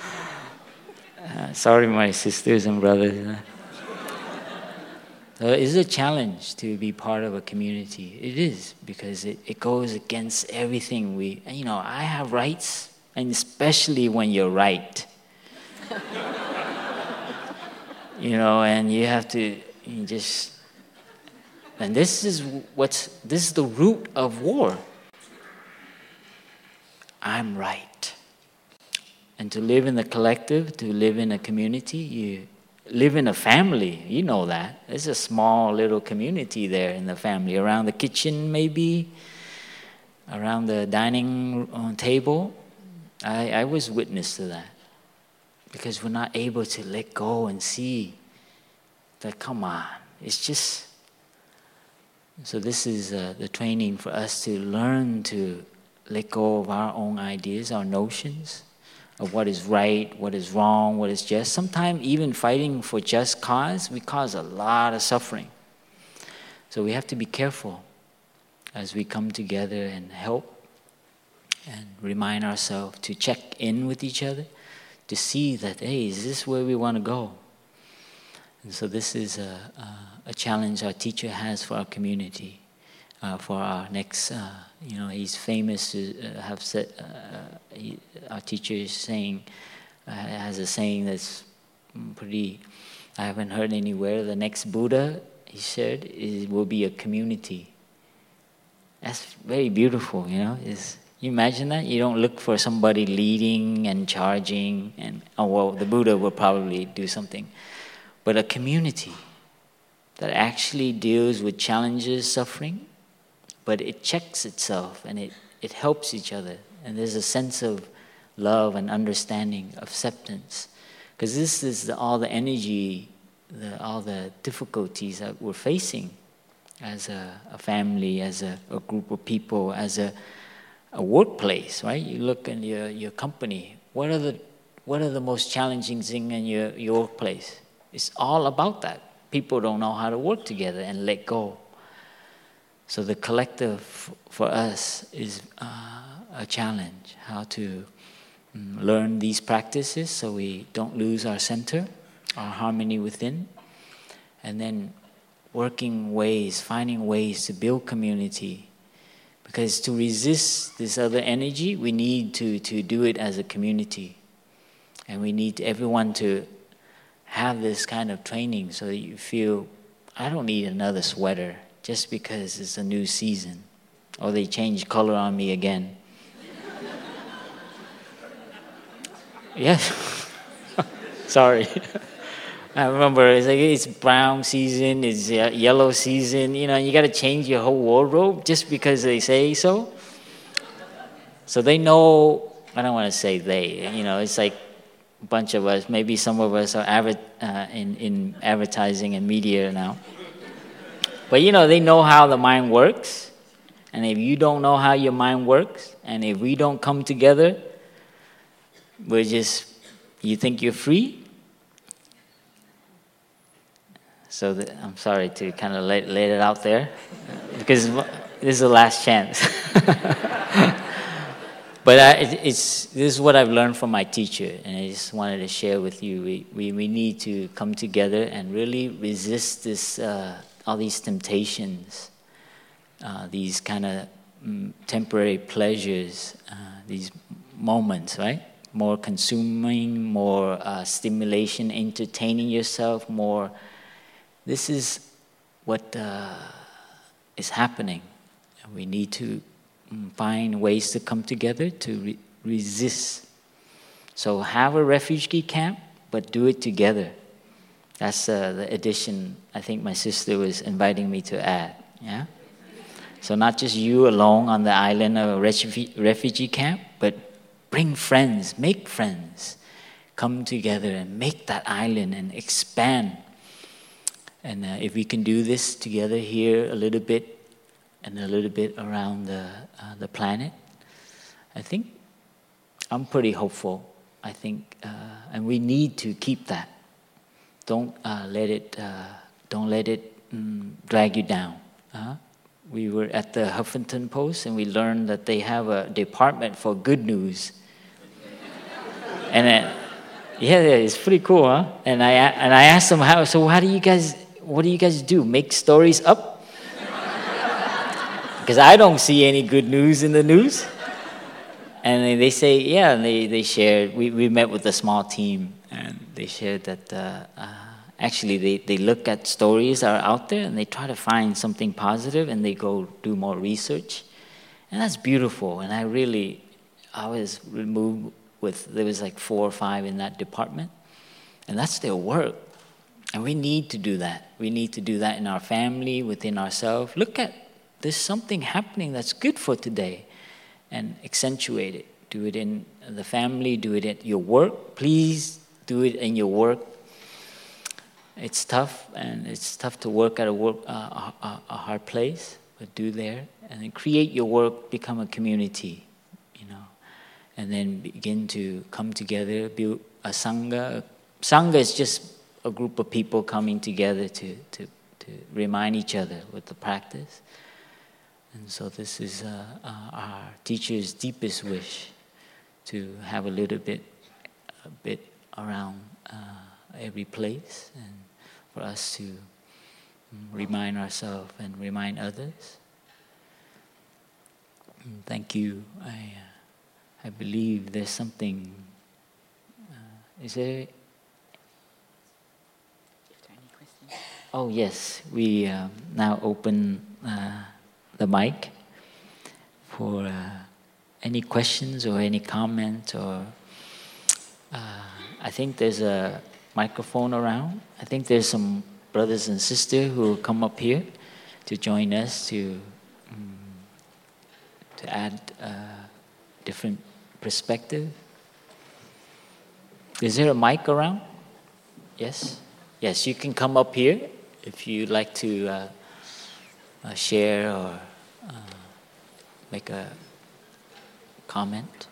Sorry, my sisters and brothers. It's a challenge to be part of a community. It is because it, it goes against everything we, you know, I have rights, and especially when you're right. you know, and you have to you just, and this is what's, this is the root of war. I'm right. And to live in the collective, to live in a community, you live in a family. You know that. There's a small little community there in the family, around the kitchen, maybe, around the dining table. I, I was witness to that. Because we're not able to let go and see that, come on, it's just. So, this is uh, the training for us to learn to let go of our own ideas, our notions of what is right, what is wrong, what is just. Sometimes, even fighting for just cause, we cause a lot of suffering. So we have to be careful as we come together and help and remind ourselves to check in with each other to see that, hey, is this where we want to go? And so, this is a, a, a challenge our teacher has for our community, uh, for our next. Uh, you know, he's famous to uh, have said, he, our teacher is saying, uh, has a saying that's pretty, I haven't heard anywhere. The next Buddha, he said, is, will be a community. That's very beautiful, you know. Is you imagine that? You don't look for somebody leading and charging, and oh well, the Buddha will probably do something, but a community that actually deals with challenges, suffering, but it checks itself and it, it helps each other. And there's a sense of love and understanding, acceptance. Because this is the, all the energy, the, all the difficulties that we're facing as a, a family, as a, a, group of people, as a, a workplace, right? You look in your, your company, what are, the, what are the most challenging things in your, your workplace? It's all about that. People don't know how to work together and let go so the collective for us is uh, a challenge how to um, learn these practices so we don't lose our center, our harmony within, and then working ways, finding ways to build community. Because to resist this other energy, we need to, to do it as a community. And we need everyone to have this kind of training so that you feel, I don't need another sweater just because it's a new season, or they change color on me again. yes. sorry. I remember it's like it's brown season, it's yellow season. You know, you got to change your whole wardrobe just because they say so. So they know. I don't want to say they. You know, it's like a bunch of us. Maybe some of us are uh, in in advertising and media now. But you know, they know how the mind works. And if you don't know how your mind works, and if we don't come together, we're just, you think you're free? So the, I'm sorry to kind of lay, lay it out there because this is the last chance. but I, it, it's, this is what I've learned from my teacher, and I just wanted to share with you. We, we, we need to come together and really resist this, uh, all these temptations, uh, these kind of mm, temporary pleasures, uh, these moments, right? More consuming, more uh, stimulation, entertaining yourself, more this is what uh, is happening. We need to mm, find ways to come together to re- resist. So have a refugee camp, but do it together. That's uh, the addition I think my sister was inviting me to add. Yeah? So not just you alone on the island of a refugee, camp, but bring friends, make friends. Come together and make that island and expand and uh, if we can do this together here a little bit and a little bit around the, uh, the planet, I think I'm pretty hopeful. I think, uh, and we need to keep that. Don't uh, let it, uh, don't let it mm, drag you down. Uh-huh. We were at the Huffington Post and we learned that they have a department for good news. and then, yeah, it's pretty cool, huh? And I and I asked them how. So how do you guys what do you guys do? Make stories up? Because I don't see any good news in the news. And they say, yeah, and they, they shared, we, we met with a small team, and they shared that uh, uh, actually they, they look at stories that are out there and they try to find something positive and they go do more research. And that's beautiful. And I really, I was moved with, there was like four or five in that department. And that's their work. And we need to do that. We need to do that in our family, within ourselves. Look at there's something happening that's good for today and accentuate it. Do it in the family, do it at your work. Please do it in your work. It's tough, and it's tough to work at a, work, uh, a, a hard place, but do there. And then create your work, become a community, you know. And then begin to come together, build a Sangha. Sangha is just a group of people coming together to, to, to remind each other with the practice. And so this is uh, uh, our teacher's deepest wish to have a little bit, a bit around uh, every place, and for us to mm, remind ourselves and remind others. And mm, thank you. I, uh, I believe there's something. Uh, is there Oh, yes. We uh, now open uh, the mic for uh, any questions or any comments. Or uh, I think there's a microphone around. I think there's some brothers and sisters who come up here to join us to um, to add a different perspective. Is there a mic around? Yes? Yes, you can come up here if you'd like to uh, uh, share or uh, make a comment.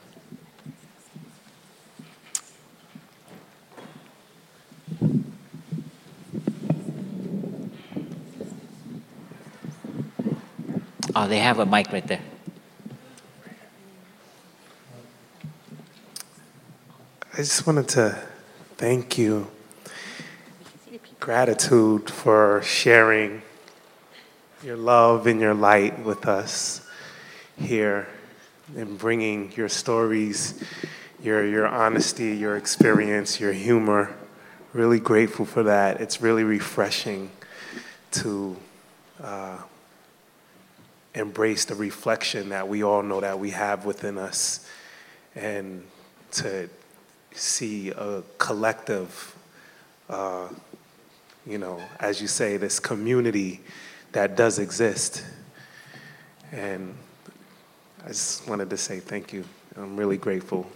Oh, they have a mic right there.
I just wanted to thank you gratitude for sharing your love and your light with us here and bringing your stories, your, your honesty, your experience, your humor. Really grateful for that. It's really refreshing to uh, embrace the reflection that we all know that we have within us and to see a collective, uh, you know, as you say, this community that does exist. And I just wanted to say thank you. I'm really grateful.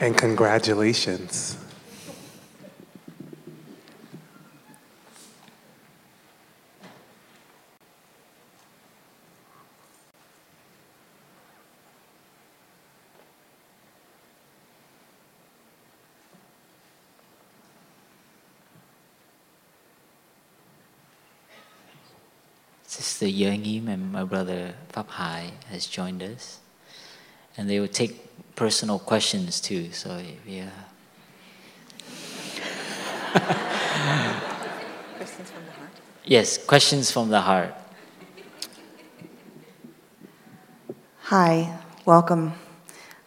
And congratulations.
Sister and my brother Phap Hai has joined us. And they will take personal questions too. So yeah.
Questions from the heart.
Yes, questions from the heart.
Hi, welcome.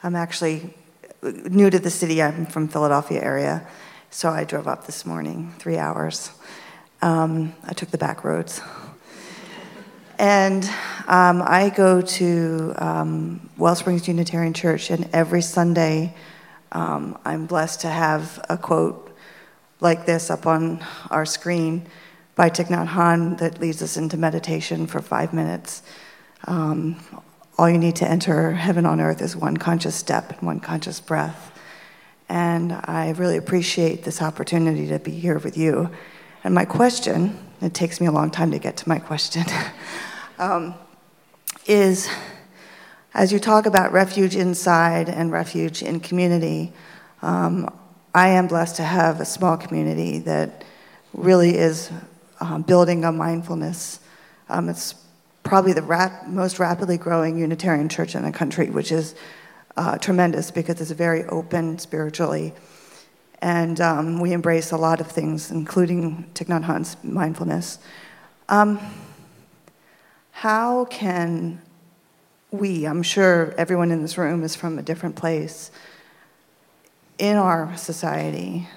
I'm actually new to the city. I'm from Philadelphia area, so I drove up this morning, three hours. Um, I took the back roads. And um, I go to um, Wellsprings Unitarian Church, and every Sunday um, I'm blessed to have a quote like this up on our screen by Thich Nhat Hanh that leads us into meditation for five minutes. Um, all you need to enter heaven on earth is one conscious step and one conscious breath. And I really appreciate this opportunity to be here with you. And my question, it takes me a long time to get to my question, um, is as you talk about refuge inside and refuge in community, um, I am blessed to have a small community that really is um, building a mindfulness. Um, it's probably the rap- most rapidly growing Unitarian church in the country, which is uh, tremendous because it's very open spiritually. And um, we embrace a lot of things, including Thich Nhat Hanh's mindfulness. How can we, I'm sure everyone in this room is from a different place, in our society,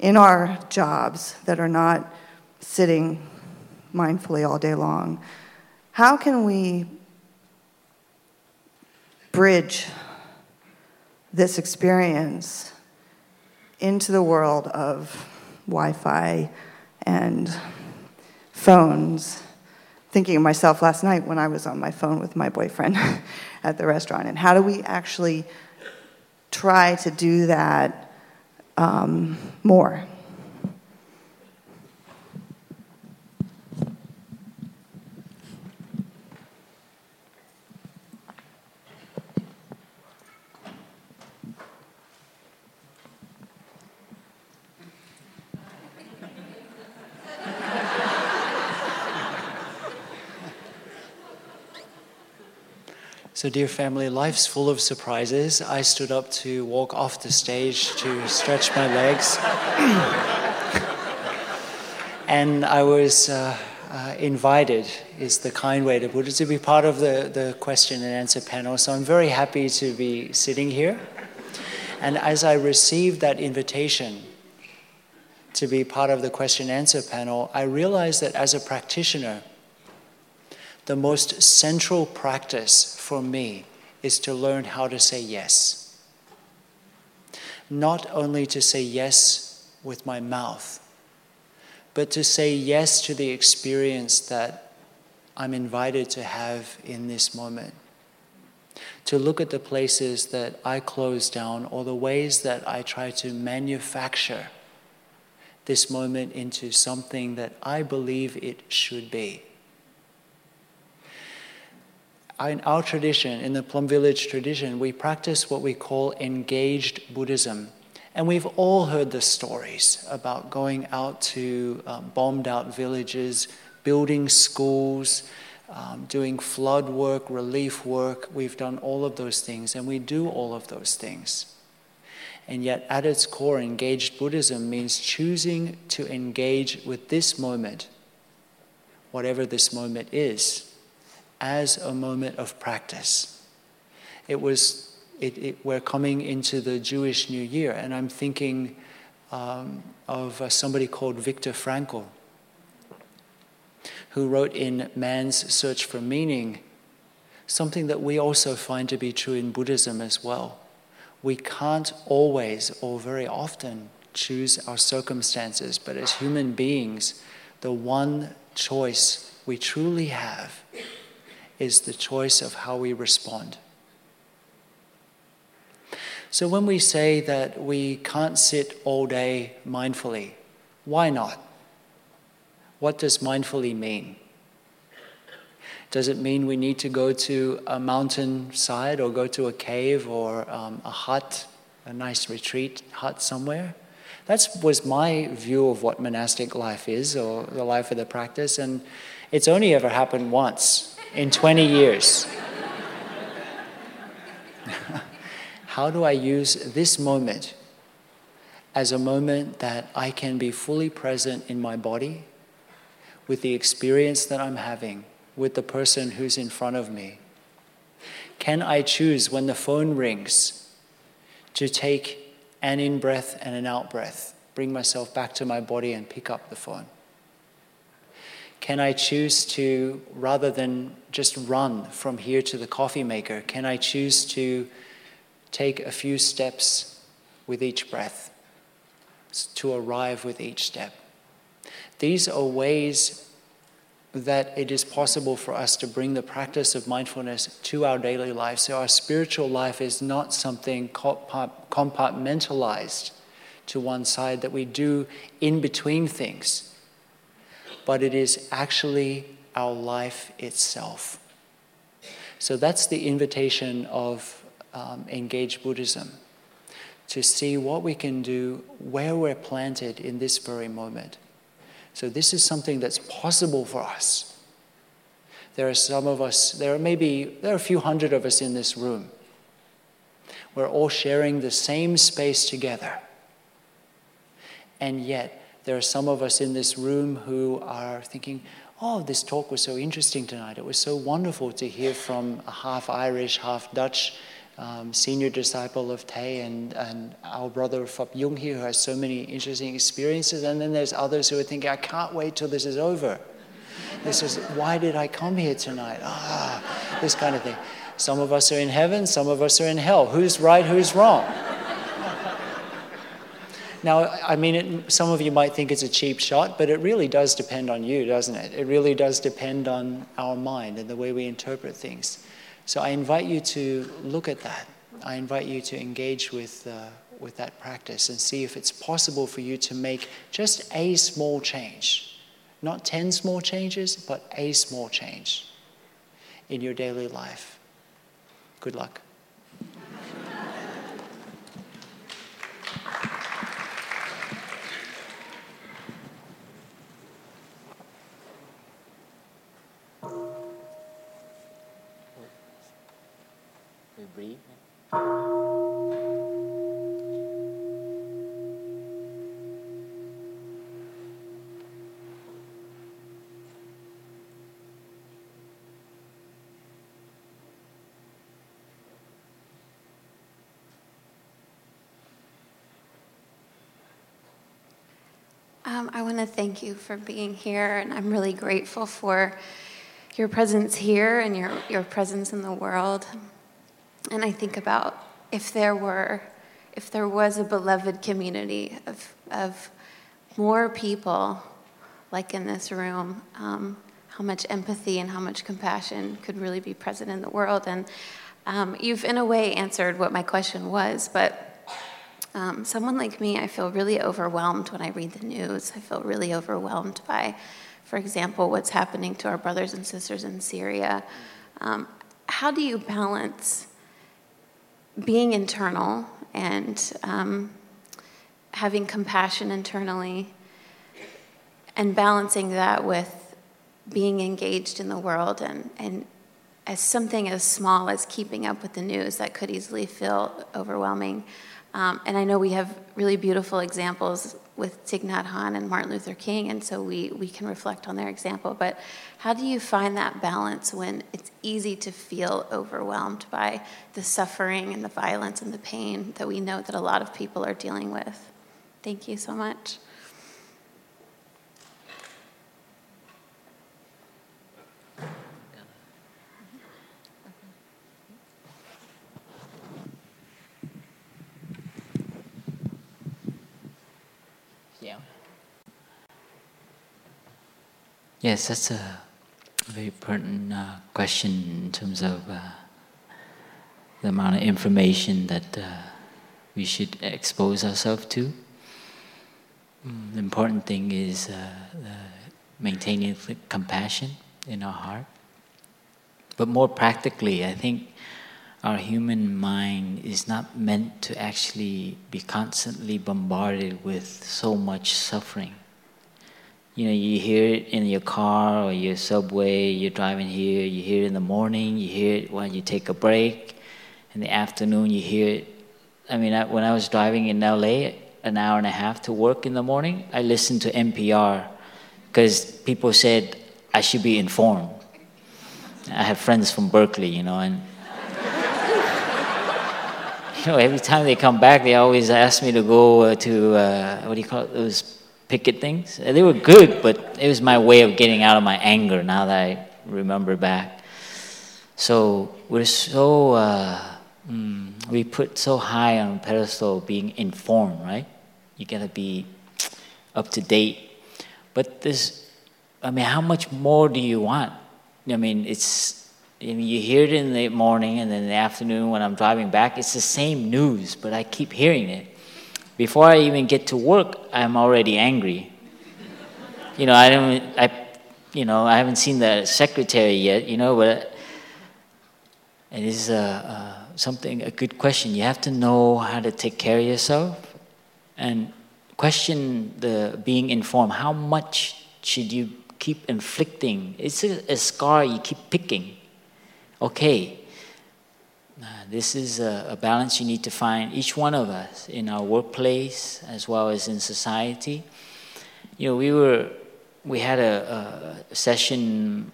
in our jobs that are not sitting mindfully all day long, how can we bridge this experience into the world of Wi Fi and phones? Thinking of myself last night when I was on my phone with my boyfriend at the restaurant, and how do we actually try to do that um, more?
So, dear family, life's full of surprises. I stood up to walk off the stage to stretch my legs. and I was uh, uh, invited, is the kind way to put it, to be part of the, the question and answer panel. So, I'm very happy to be sitting here. And as I received that invitation to be part of the question and answer panel, I realized that as a practitioner, the most central practice for me is to learn how to say yes. Not only to say yes with my mouth, but to say yes to the experience that I'm invited to have in this moment. To look at the places that I close down or the ways that I try to manufacture this moment into something that I believe it should be in our tradition, in the Plum Village tradition, we practice what we call engaged Buddhism. And we've all heard the stories about going out to uh, bombed out villages, building schools, um, doing flood work, relief work. We've done all of those things, and we do all of those things. And yet, at its core, engaged Buddhism means choosing to engage with this moment, whatever this moment is as a moment of practice. It was, it, it, we're coming into the Jewish New Year, and I'm thinking um, of uh, somebody called Viktor Frankl, who wrote in Man's Search for Meaning something that we also find to be true in Buddhism as well. We can't always or very often choose our circumstances, but as human beings, the one choice we truly have is the choice of how we respond. So when we say that we can't sit all day mindfully, why not? What does mindfully mean? Does it mean we need to go to a mountain side or go to a cave or um, a hut, a nice retreat hut somewhere? That was my view of what monastic life is or the life of the practice, and it's only ever happened once in 20 years. How do I use this moment as a moment that I can be fully present in my body with the experience that I'm having with the person who's in front of me? Can I choose when the phone rings to take an in breath and an out breath, bring myself back to my body and pick up the phone? Can I choose to, rather than just run from here to the coffee maker, can I choose to take a few steps with each breath, to arrive with each step? These are ways that it is possible for us to bring the practice of mindfulness to our daily life. So our spiritual life is not something compartmentalized to one side that we do in between things, but it is actually our life itself. So that's the invitation of um, engaged Buddhism to see what we can do where we're planted in this very moment. So, this is something that's possible for us. There are some of us, there are maybe, there are a few hundred of us in this room. We're all sharing the same space together. And yet, there are some of us in this room who are thinking, oh, this talk was so interesting tonight. It was so wonderful to hear from a half Irish, half Dutch um, senior disciple of Thay and, and our brother Phap Dung here who has so many interesting experiences. And then there's others who are thinking, I can't wait till this is over. This is, why did I come here tonight? Ah, this kind of thing. Some of us are in heaven, some of us are in hell. Who's right, who's wrong? Now, I mean, it, some of you might think it's a cheap shot, but it really does depend on you, doesn't it? It really does depend on our mind and the way we interpret things. So I invite you to look at that. I invite you to engage with, uh, with that practice and see if it's possible for you to make just a small change. Not 10 small changes, but a small change in your daily life. Good luck.
Breathe.
Um, I want to thank you for being here, and I'm really grateful for your presence here and your, your presence in the world. And I think about if there were, if there was a beloved community of, of more people like in this room, um, how much empathy and how much compassion could really be present in the world. And um, you've, in a way, answered what my question was, but um, someone like me, I feel really overwhelmed when I read the news. I feel really overwhelmed by, for example, what's happening to our brothers and sisters in Syria. Um, how do you balance being internal and um, having compassion internally and balancing that with being engaged in the world and, and as something as small as keeping up with the news that could easily feel overwhelming. Um, and I know we have really beautiful examples with Thich Nhat Hanh and Martin Luther King, and so we, we can reflect on their example. But how do you find that balance when it's easy to feel overwhelmed by the suffering and the violence and the pain that we know that a lot of people are dealing with? Thank you so much.
Yeah. Yes, that's a very pertinent uh, question in terms of uh, the amount of information that uh, we should expose ourselves to. Mm, the important thing is uh, maintaining compassion in our heart. But more practically, I think our human mind is not meant to actually be constantly bombarded with so much suffering. You know, you hear it in your car or your subway, you're driving here, you hear it in the morning, you hear it when you take a break, in the afternoon, you hear it. I mean, I, when I was driving in LA, an hour and a half to work in the morning, I listened to NPR because people said I should be informed. I have friends from Berkeley, you know, and you know, every time they come back, they always ask me to go uh, to uh, what do you call it? Those picket things. They were good, but it was my way of getting out of my anger. Now that I remember back, so we're so uh, mm, we put so high on pedestal being informed, right? You gotta be up to date. But this, I mean, how much more do you want? I mean, it's I mean, you hear it in the morning and then in the afternoon when I'm driving back, it's the same news, but I keep hearing it. Before I even get to work, I'm already angry. You know, I don't, I, you know, I haven't seen the secretary yet, you know, but it is a, a, something, a good question. You have to know how to take care of yourself and question the being informed. How much should you keep inflicting? It's a, a scar you keep picking okay, uh, this is a, a, balance you need to find, each one of us, in our workplace as well as in society. You know, we were, we had a, a session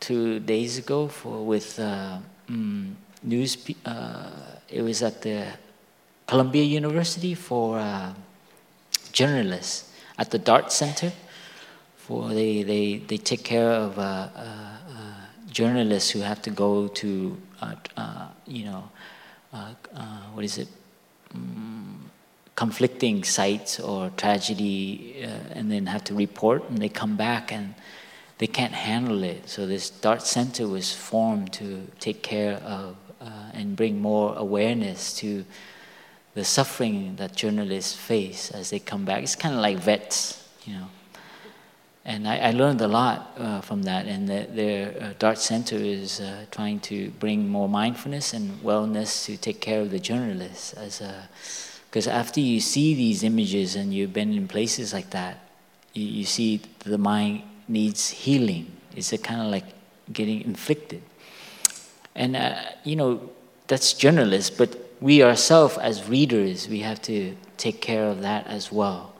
two days ago for with uh, mm, news. Uh, it was at the Columbia University for uh, journalists at the Dart Center. For they they they take care of uh, uh, journalists who have to go to, uh, uh, you know, uh, uh, what is it, um, conflicting sites or tragedy, uh, and then have to report, and they come back and they can't handle it. So this Dart Center was formed to take care of and bring more awareness to the suffering that journalists face as they come back. It's kind of like vets, you know. And I, I learned a lot uh, from that. And the, their uh, Dart Center is uh, trying to bring more mindfulness and wellness to take care of the journalists. As because after you see these images and you've been in places like that, you, you see the mind needs healing. It's kind of like getting inflicted. And uh, you know that's journalists, but we ourselves as readers, we have to take care of that as well.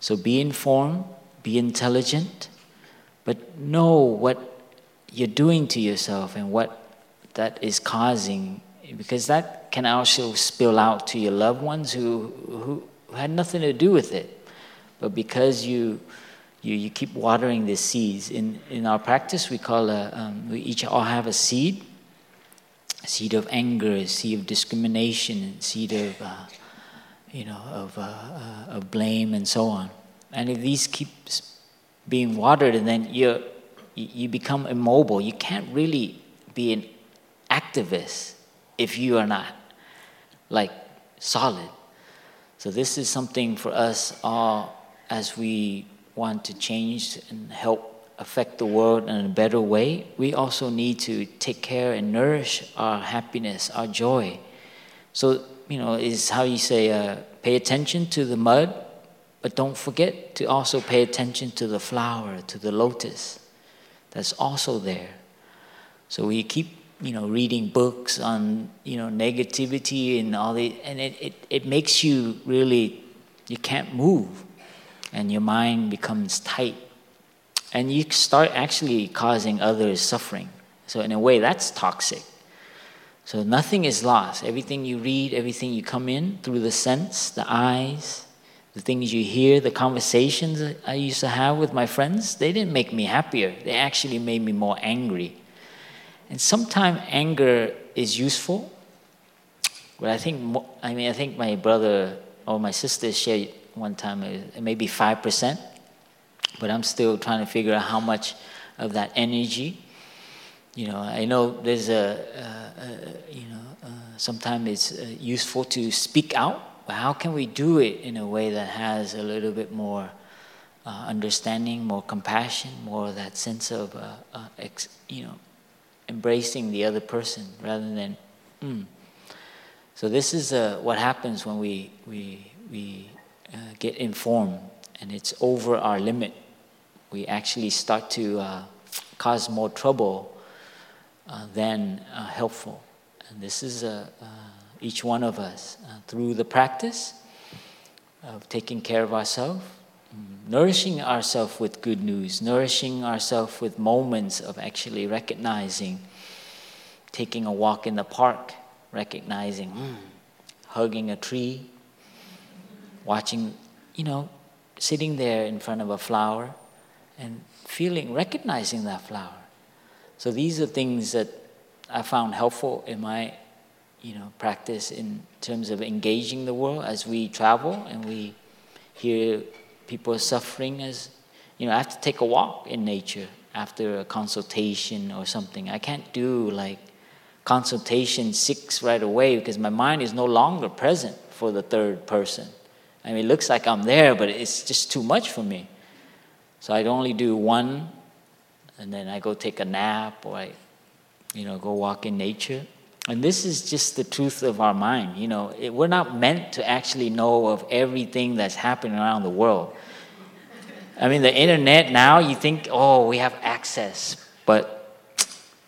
So be informed be intelligent, but know what you're doing to yourself and what that is causing, because that can also spill out to your loved ones who, who had nothing to do with it. But because you, you, you keep watering the seeds, in, in our practice, we call a, um, we each all have a seed a seed of anger, a seed of discrimination, a seed of, uh, you know, of, uh, uh, of blame and so on. And if these keep being watered, and then you you become immobile. You can't really be an activist if you are not like solid. So this is something for us all as we want to change and help affect the world in a better way. We also need to take care and nourish our happiness, our joy. So you know, is how you say, uh, pay attention to the mud but don't forget to also pay attention to the flower, to the lotus that's also there. So we keep, you know, reading books on, you know, negativity and all the, and it, it, it makes you really, you can't move. And your mind becomes tight. And you start actually causing others suffering. So in a way, that's toxic. So nothing is lost. Everything you read, everything you come in through the sense, the eyes, The things you hear, the conversations I used to have with my friends, they didn't make me happier. They actually made me more angry. And sometimes anger is useful, but I think, I mean, I think my brother or my sister shared one time, uh, maybe 5%, but I'm still trying to figure out how much of that energy. You know, I know there's a, uh, uh, you know, uh, sometimes it's useful to speak out, but how can we do it in a way that has a little bit more uh, understanding, more compassion, more that sense of, ex, you know, embracing the other person rather than, mm. So this is what happens when we, we, we get informed and it's over our limit. We actually start to cause more trouble uh, than uh, helpful. And this is uh, uh each one of us uh, through the practice of taking care of ourselves, mm, nourishing ourselves with good news, nourishing ourselves with moments of actually recognizing, taking a walk in the park, recognizing, mm, hugging a tree, watching, you know, sitting there in front of a flower and feeling, recognizing that flower. So these are things that I found helpful in my, you know, practice in terms of engaging the world as we travel and we hear people suffering as, you know, I have to take a walk in nature after a consultation or something. I can't do like consultation six right away because my mind is no longer present for the third person. I mean, it looks like I'm there, but it's just too much for me. So I'd only do one, and then I go take a nap, or I, you know, go walk in nature. And this is just the truth of our mind. You know, it, we're not meant to actually know of everything that's happening around the world. I mean, the internet now, you think, oh, we have access, but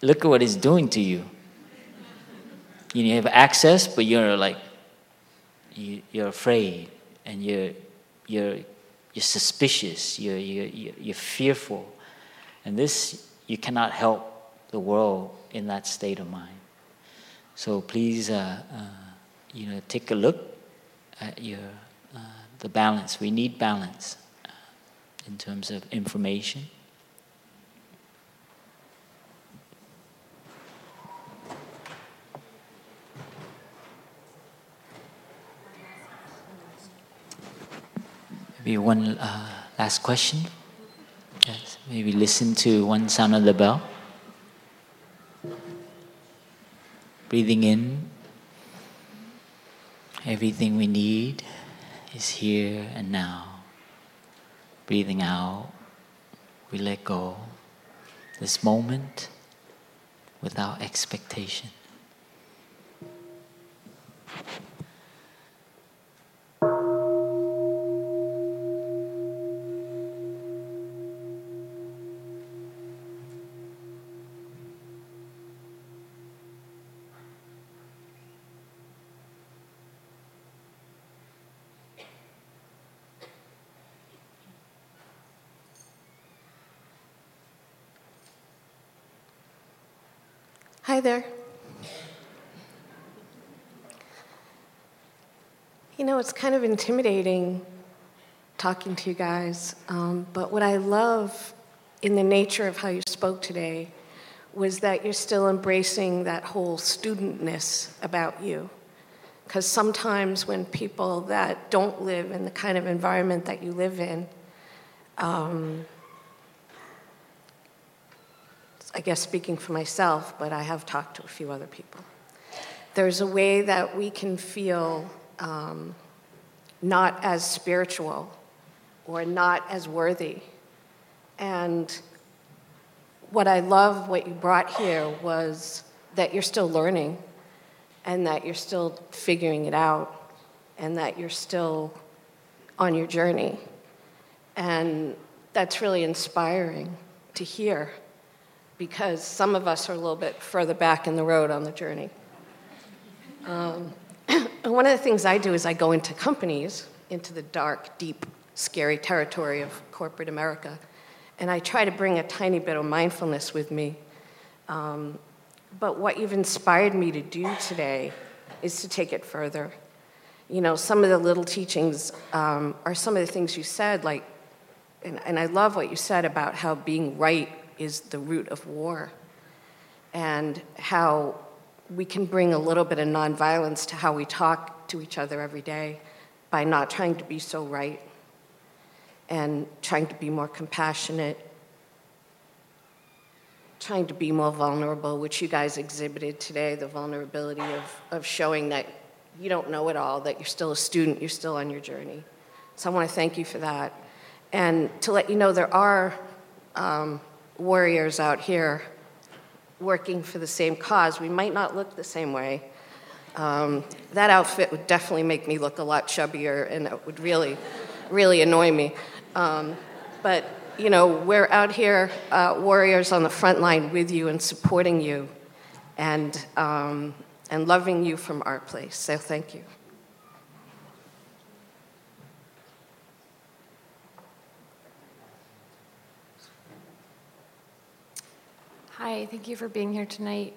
look at what it's doing to you. You have access, but you're like, you, you're afraid, and you're, you're you're suspicious, you're, you're, you're fearful. And this, you cannot help the world in that state of mind. So please, uh, uh, you know, take a look at your, uh, the balance. We need balance uh, in terms of information. Maybe one uh, last question. Yes, maybe listen to one sound of the bell. Breathing in, everything we need is here and now. Breathing out, we let go. This moment without expectation.
There. You know, it's kind of intimidating talking to you guys, um, but what I love in the nature of how you spoke today was that you're still embracing that whole studentness about you. Because sometimes when people that don't live in the kind of environment that you live in, um, I guess speaking for myself, but I have talked to a few other people. There's a way that we can feel um, not as spiritual or not as worthy. And what I love, what you brought here, was that you're still learning and that you're still figuring it out and that you're still on your journey. And that's really inspiring to hear because some of us are a little bit further back in the road on the journey. Um, one of the things I do is I go into companies, into the dark, deep, scary territory of corporate America, and I try to bring a tiny bit of mindfulness with me. Um, but what you've inspired me to do today is to take it further you know, some of the little teachings um, are some of the things you said, like, and, and I love what you said about how being right is the root of war, and how we can bring a little bit of nonviolence to how we talk to each other every day by not trying to be so right and trying to be more compassionate, trying to be more vulnerable, which you guys exhibited today the vulnerability of, of showing that you don't know it all, that you're still a student, you're still on your journey. So I want to thank you for that. And to let you know, there are um, warriors out here working for the same cause. We might not look the same way. Um, that outfit would definitely make me look a lot chubbier, and it would really, really annoy me. Um, but, you know, we're out here, uh, warriors on the front line with you and supporting you and, um, and loving you from our place. So thank you.
Hi, thank you for being here tonight.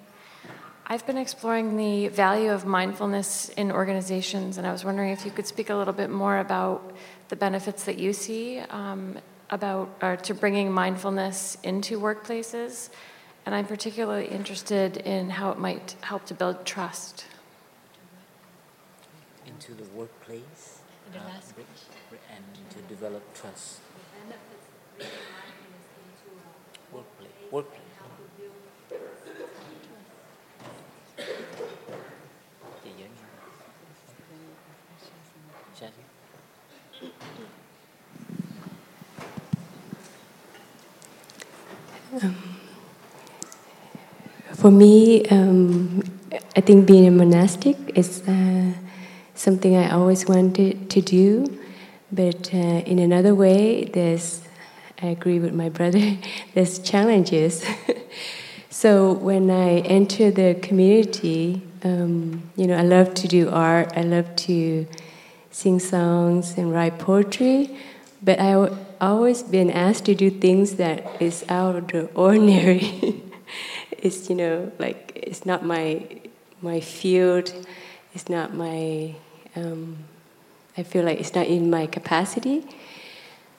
I've been exploring the value of mindfulness in organizations, and I was wondering if you could speak a little bit more about the benefits that you see um, about or to bringing mindfulness into workplaces. And I'm particularly interested in how it might help to build trust.
Into the workplace uh, and to develop trust. Workplace. Workplace.
Um, for me, um, I think being a monastic is uh, something I always wanted to do, but uh, in another way, there's, I agree with my brother, there's challenges. so when I enter the community, um, you know, I love to do art, I love to sing songs and write poetry, but I always been asked to do things that is out of the ordinary. it's you know like it's not my my field. It's not my. Um, I feel like it's not in my capacity.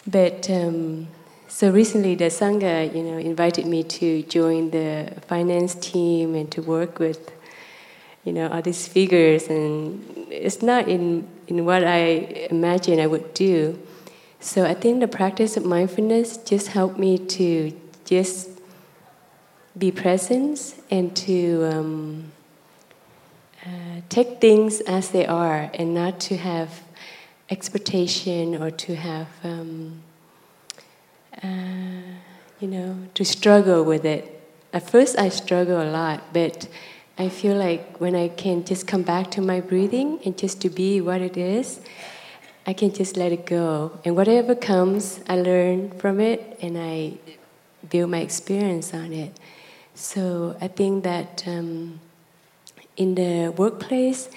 But um, so recently, the sangha, you know, invited me to join the finance team and to work with, you know, all these figures, and it's not in in what I imagine I would do. So I think the practice of mindfulness just helped me to just be present and to um, uh, take things as they are and not to have expectation or to have, um, uh, you know, to struggle with it. At first, I struggle a lot, but I feel like when I can just come back to my breathing and just to be what it is, I can just let it go. And whatever comes, I learn from it and I build my experience on it. So I think that um, in the workplace,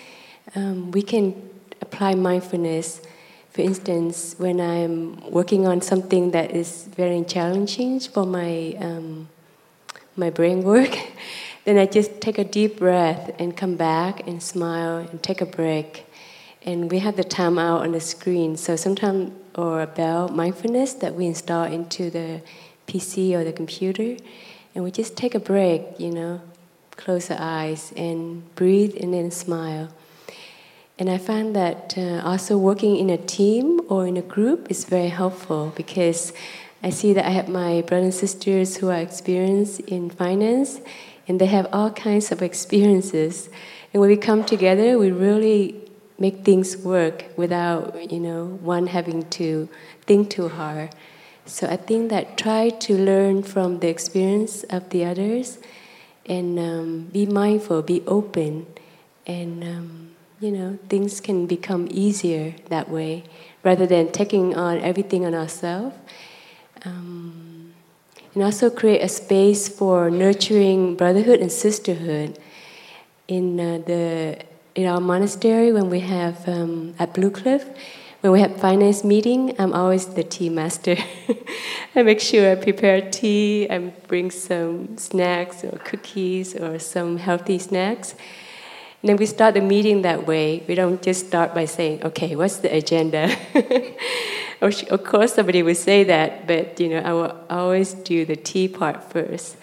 um, we can apply mindfulness. For instance, when I'm working on something that is very challenging for my um, my brain work, then I just take a deep breath and come back and smile and take a break and we have the time out on the screen. So sometimes, or a bell mindfulness that we install into the PC or the computer, and we just take a break, you know, close our eyes and breathe and then smile. And I find that uh, also working in a team or in a group is very helpful because I see that I have my brothers and sisters who are experienced in finance and they have all kinds of experiences. And when we come together, we really make things work without you know one having to think too hard. So I think that try to learn from the experience of the others, and um, be mindful, be open, and um, you know things can become easier that way rather than taking on everything on ourselves. Um, and also create a space for nurturing brotherhood and sisterhood in uh, the in our monastery when we have um, at Blue Cliff, when we have finance meeting, I'm always the tea master. I make sure I prepare tea, and bring some snacks or cookies or some healthy snacks. And then we start the meeting that way. We don't just start by saying, okay, what's the agenda? of course, somebody would say that, but you know, I will always do the tea part first.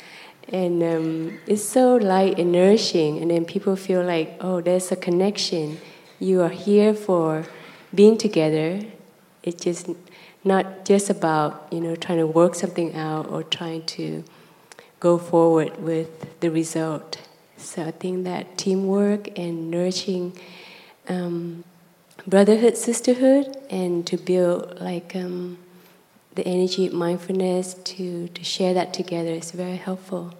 And um, it's so light and nourishing, and then people feel like, oh, there's a connection. You are here for being together. It's just not just about you know trying to work something out or trying to go forward with the result. So I think that teamwork and nourishing um, brotherhood, sisterhood, and to build like um, the energy mindfulness to, to share that together is very helpful.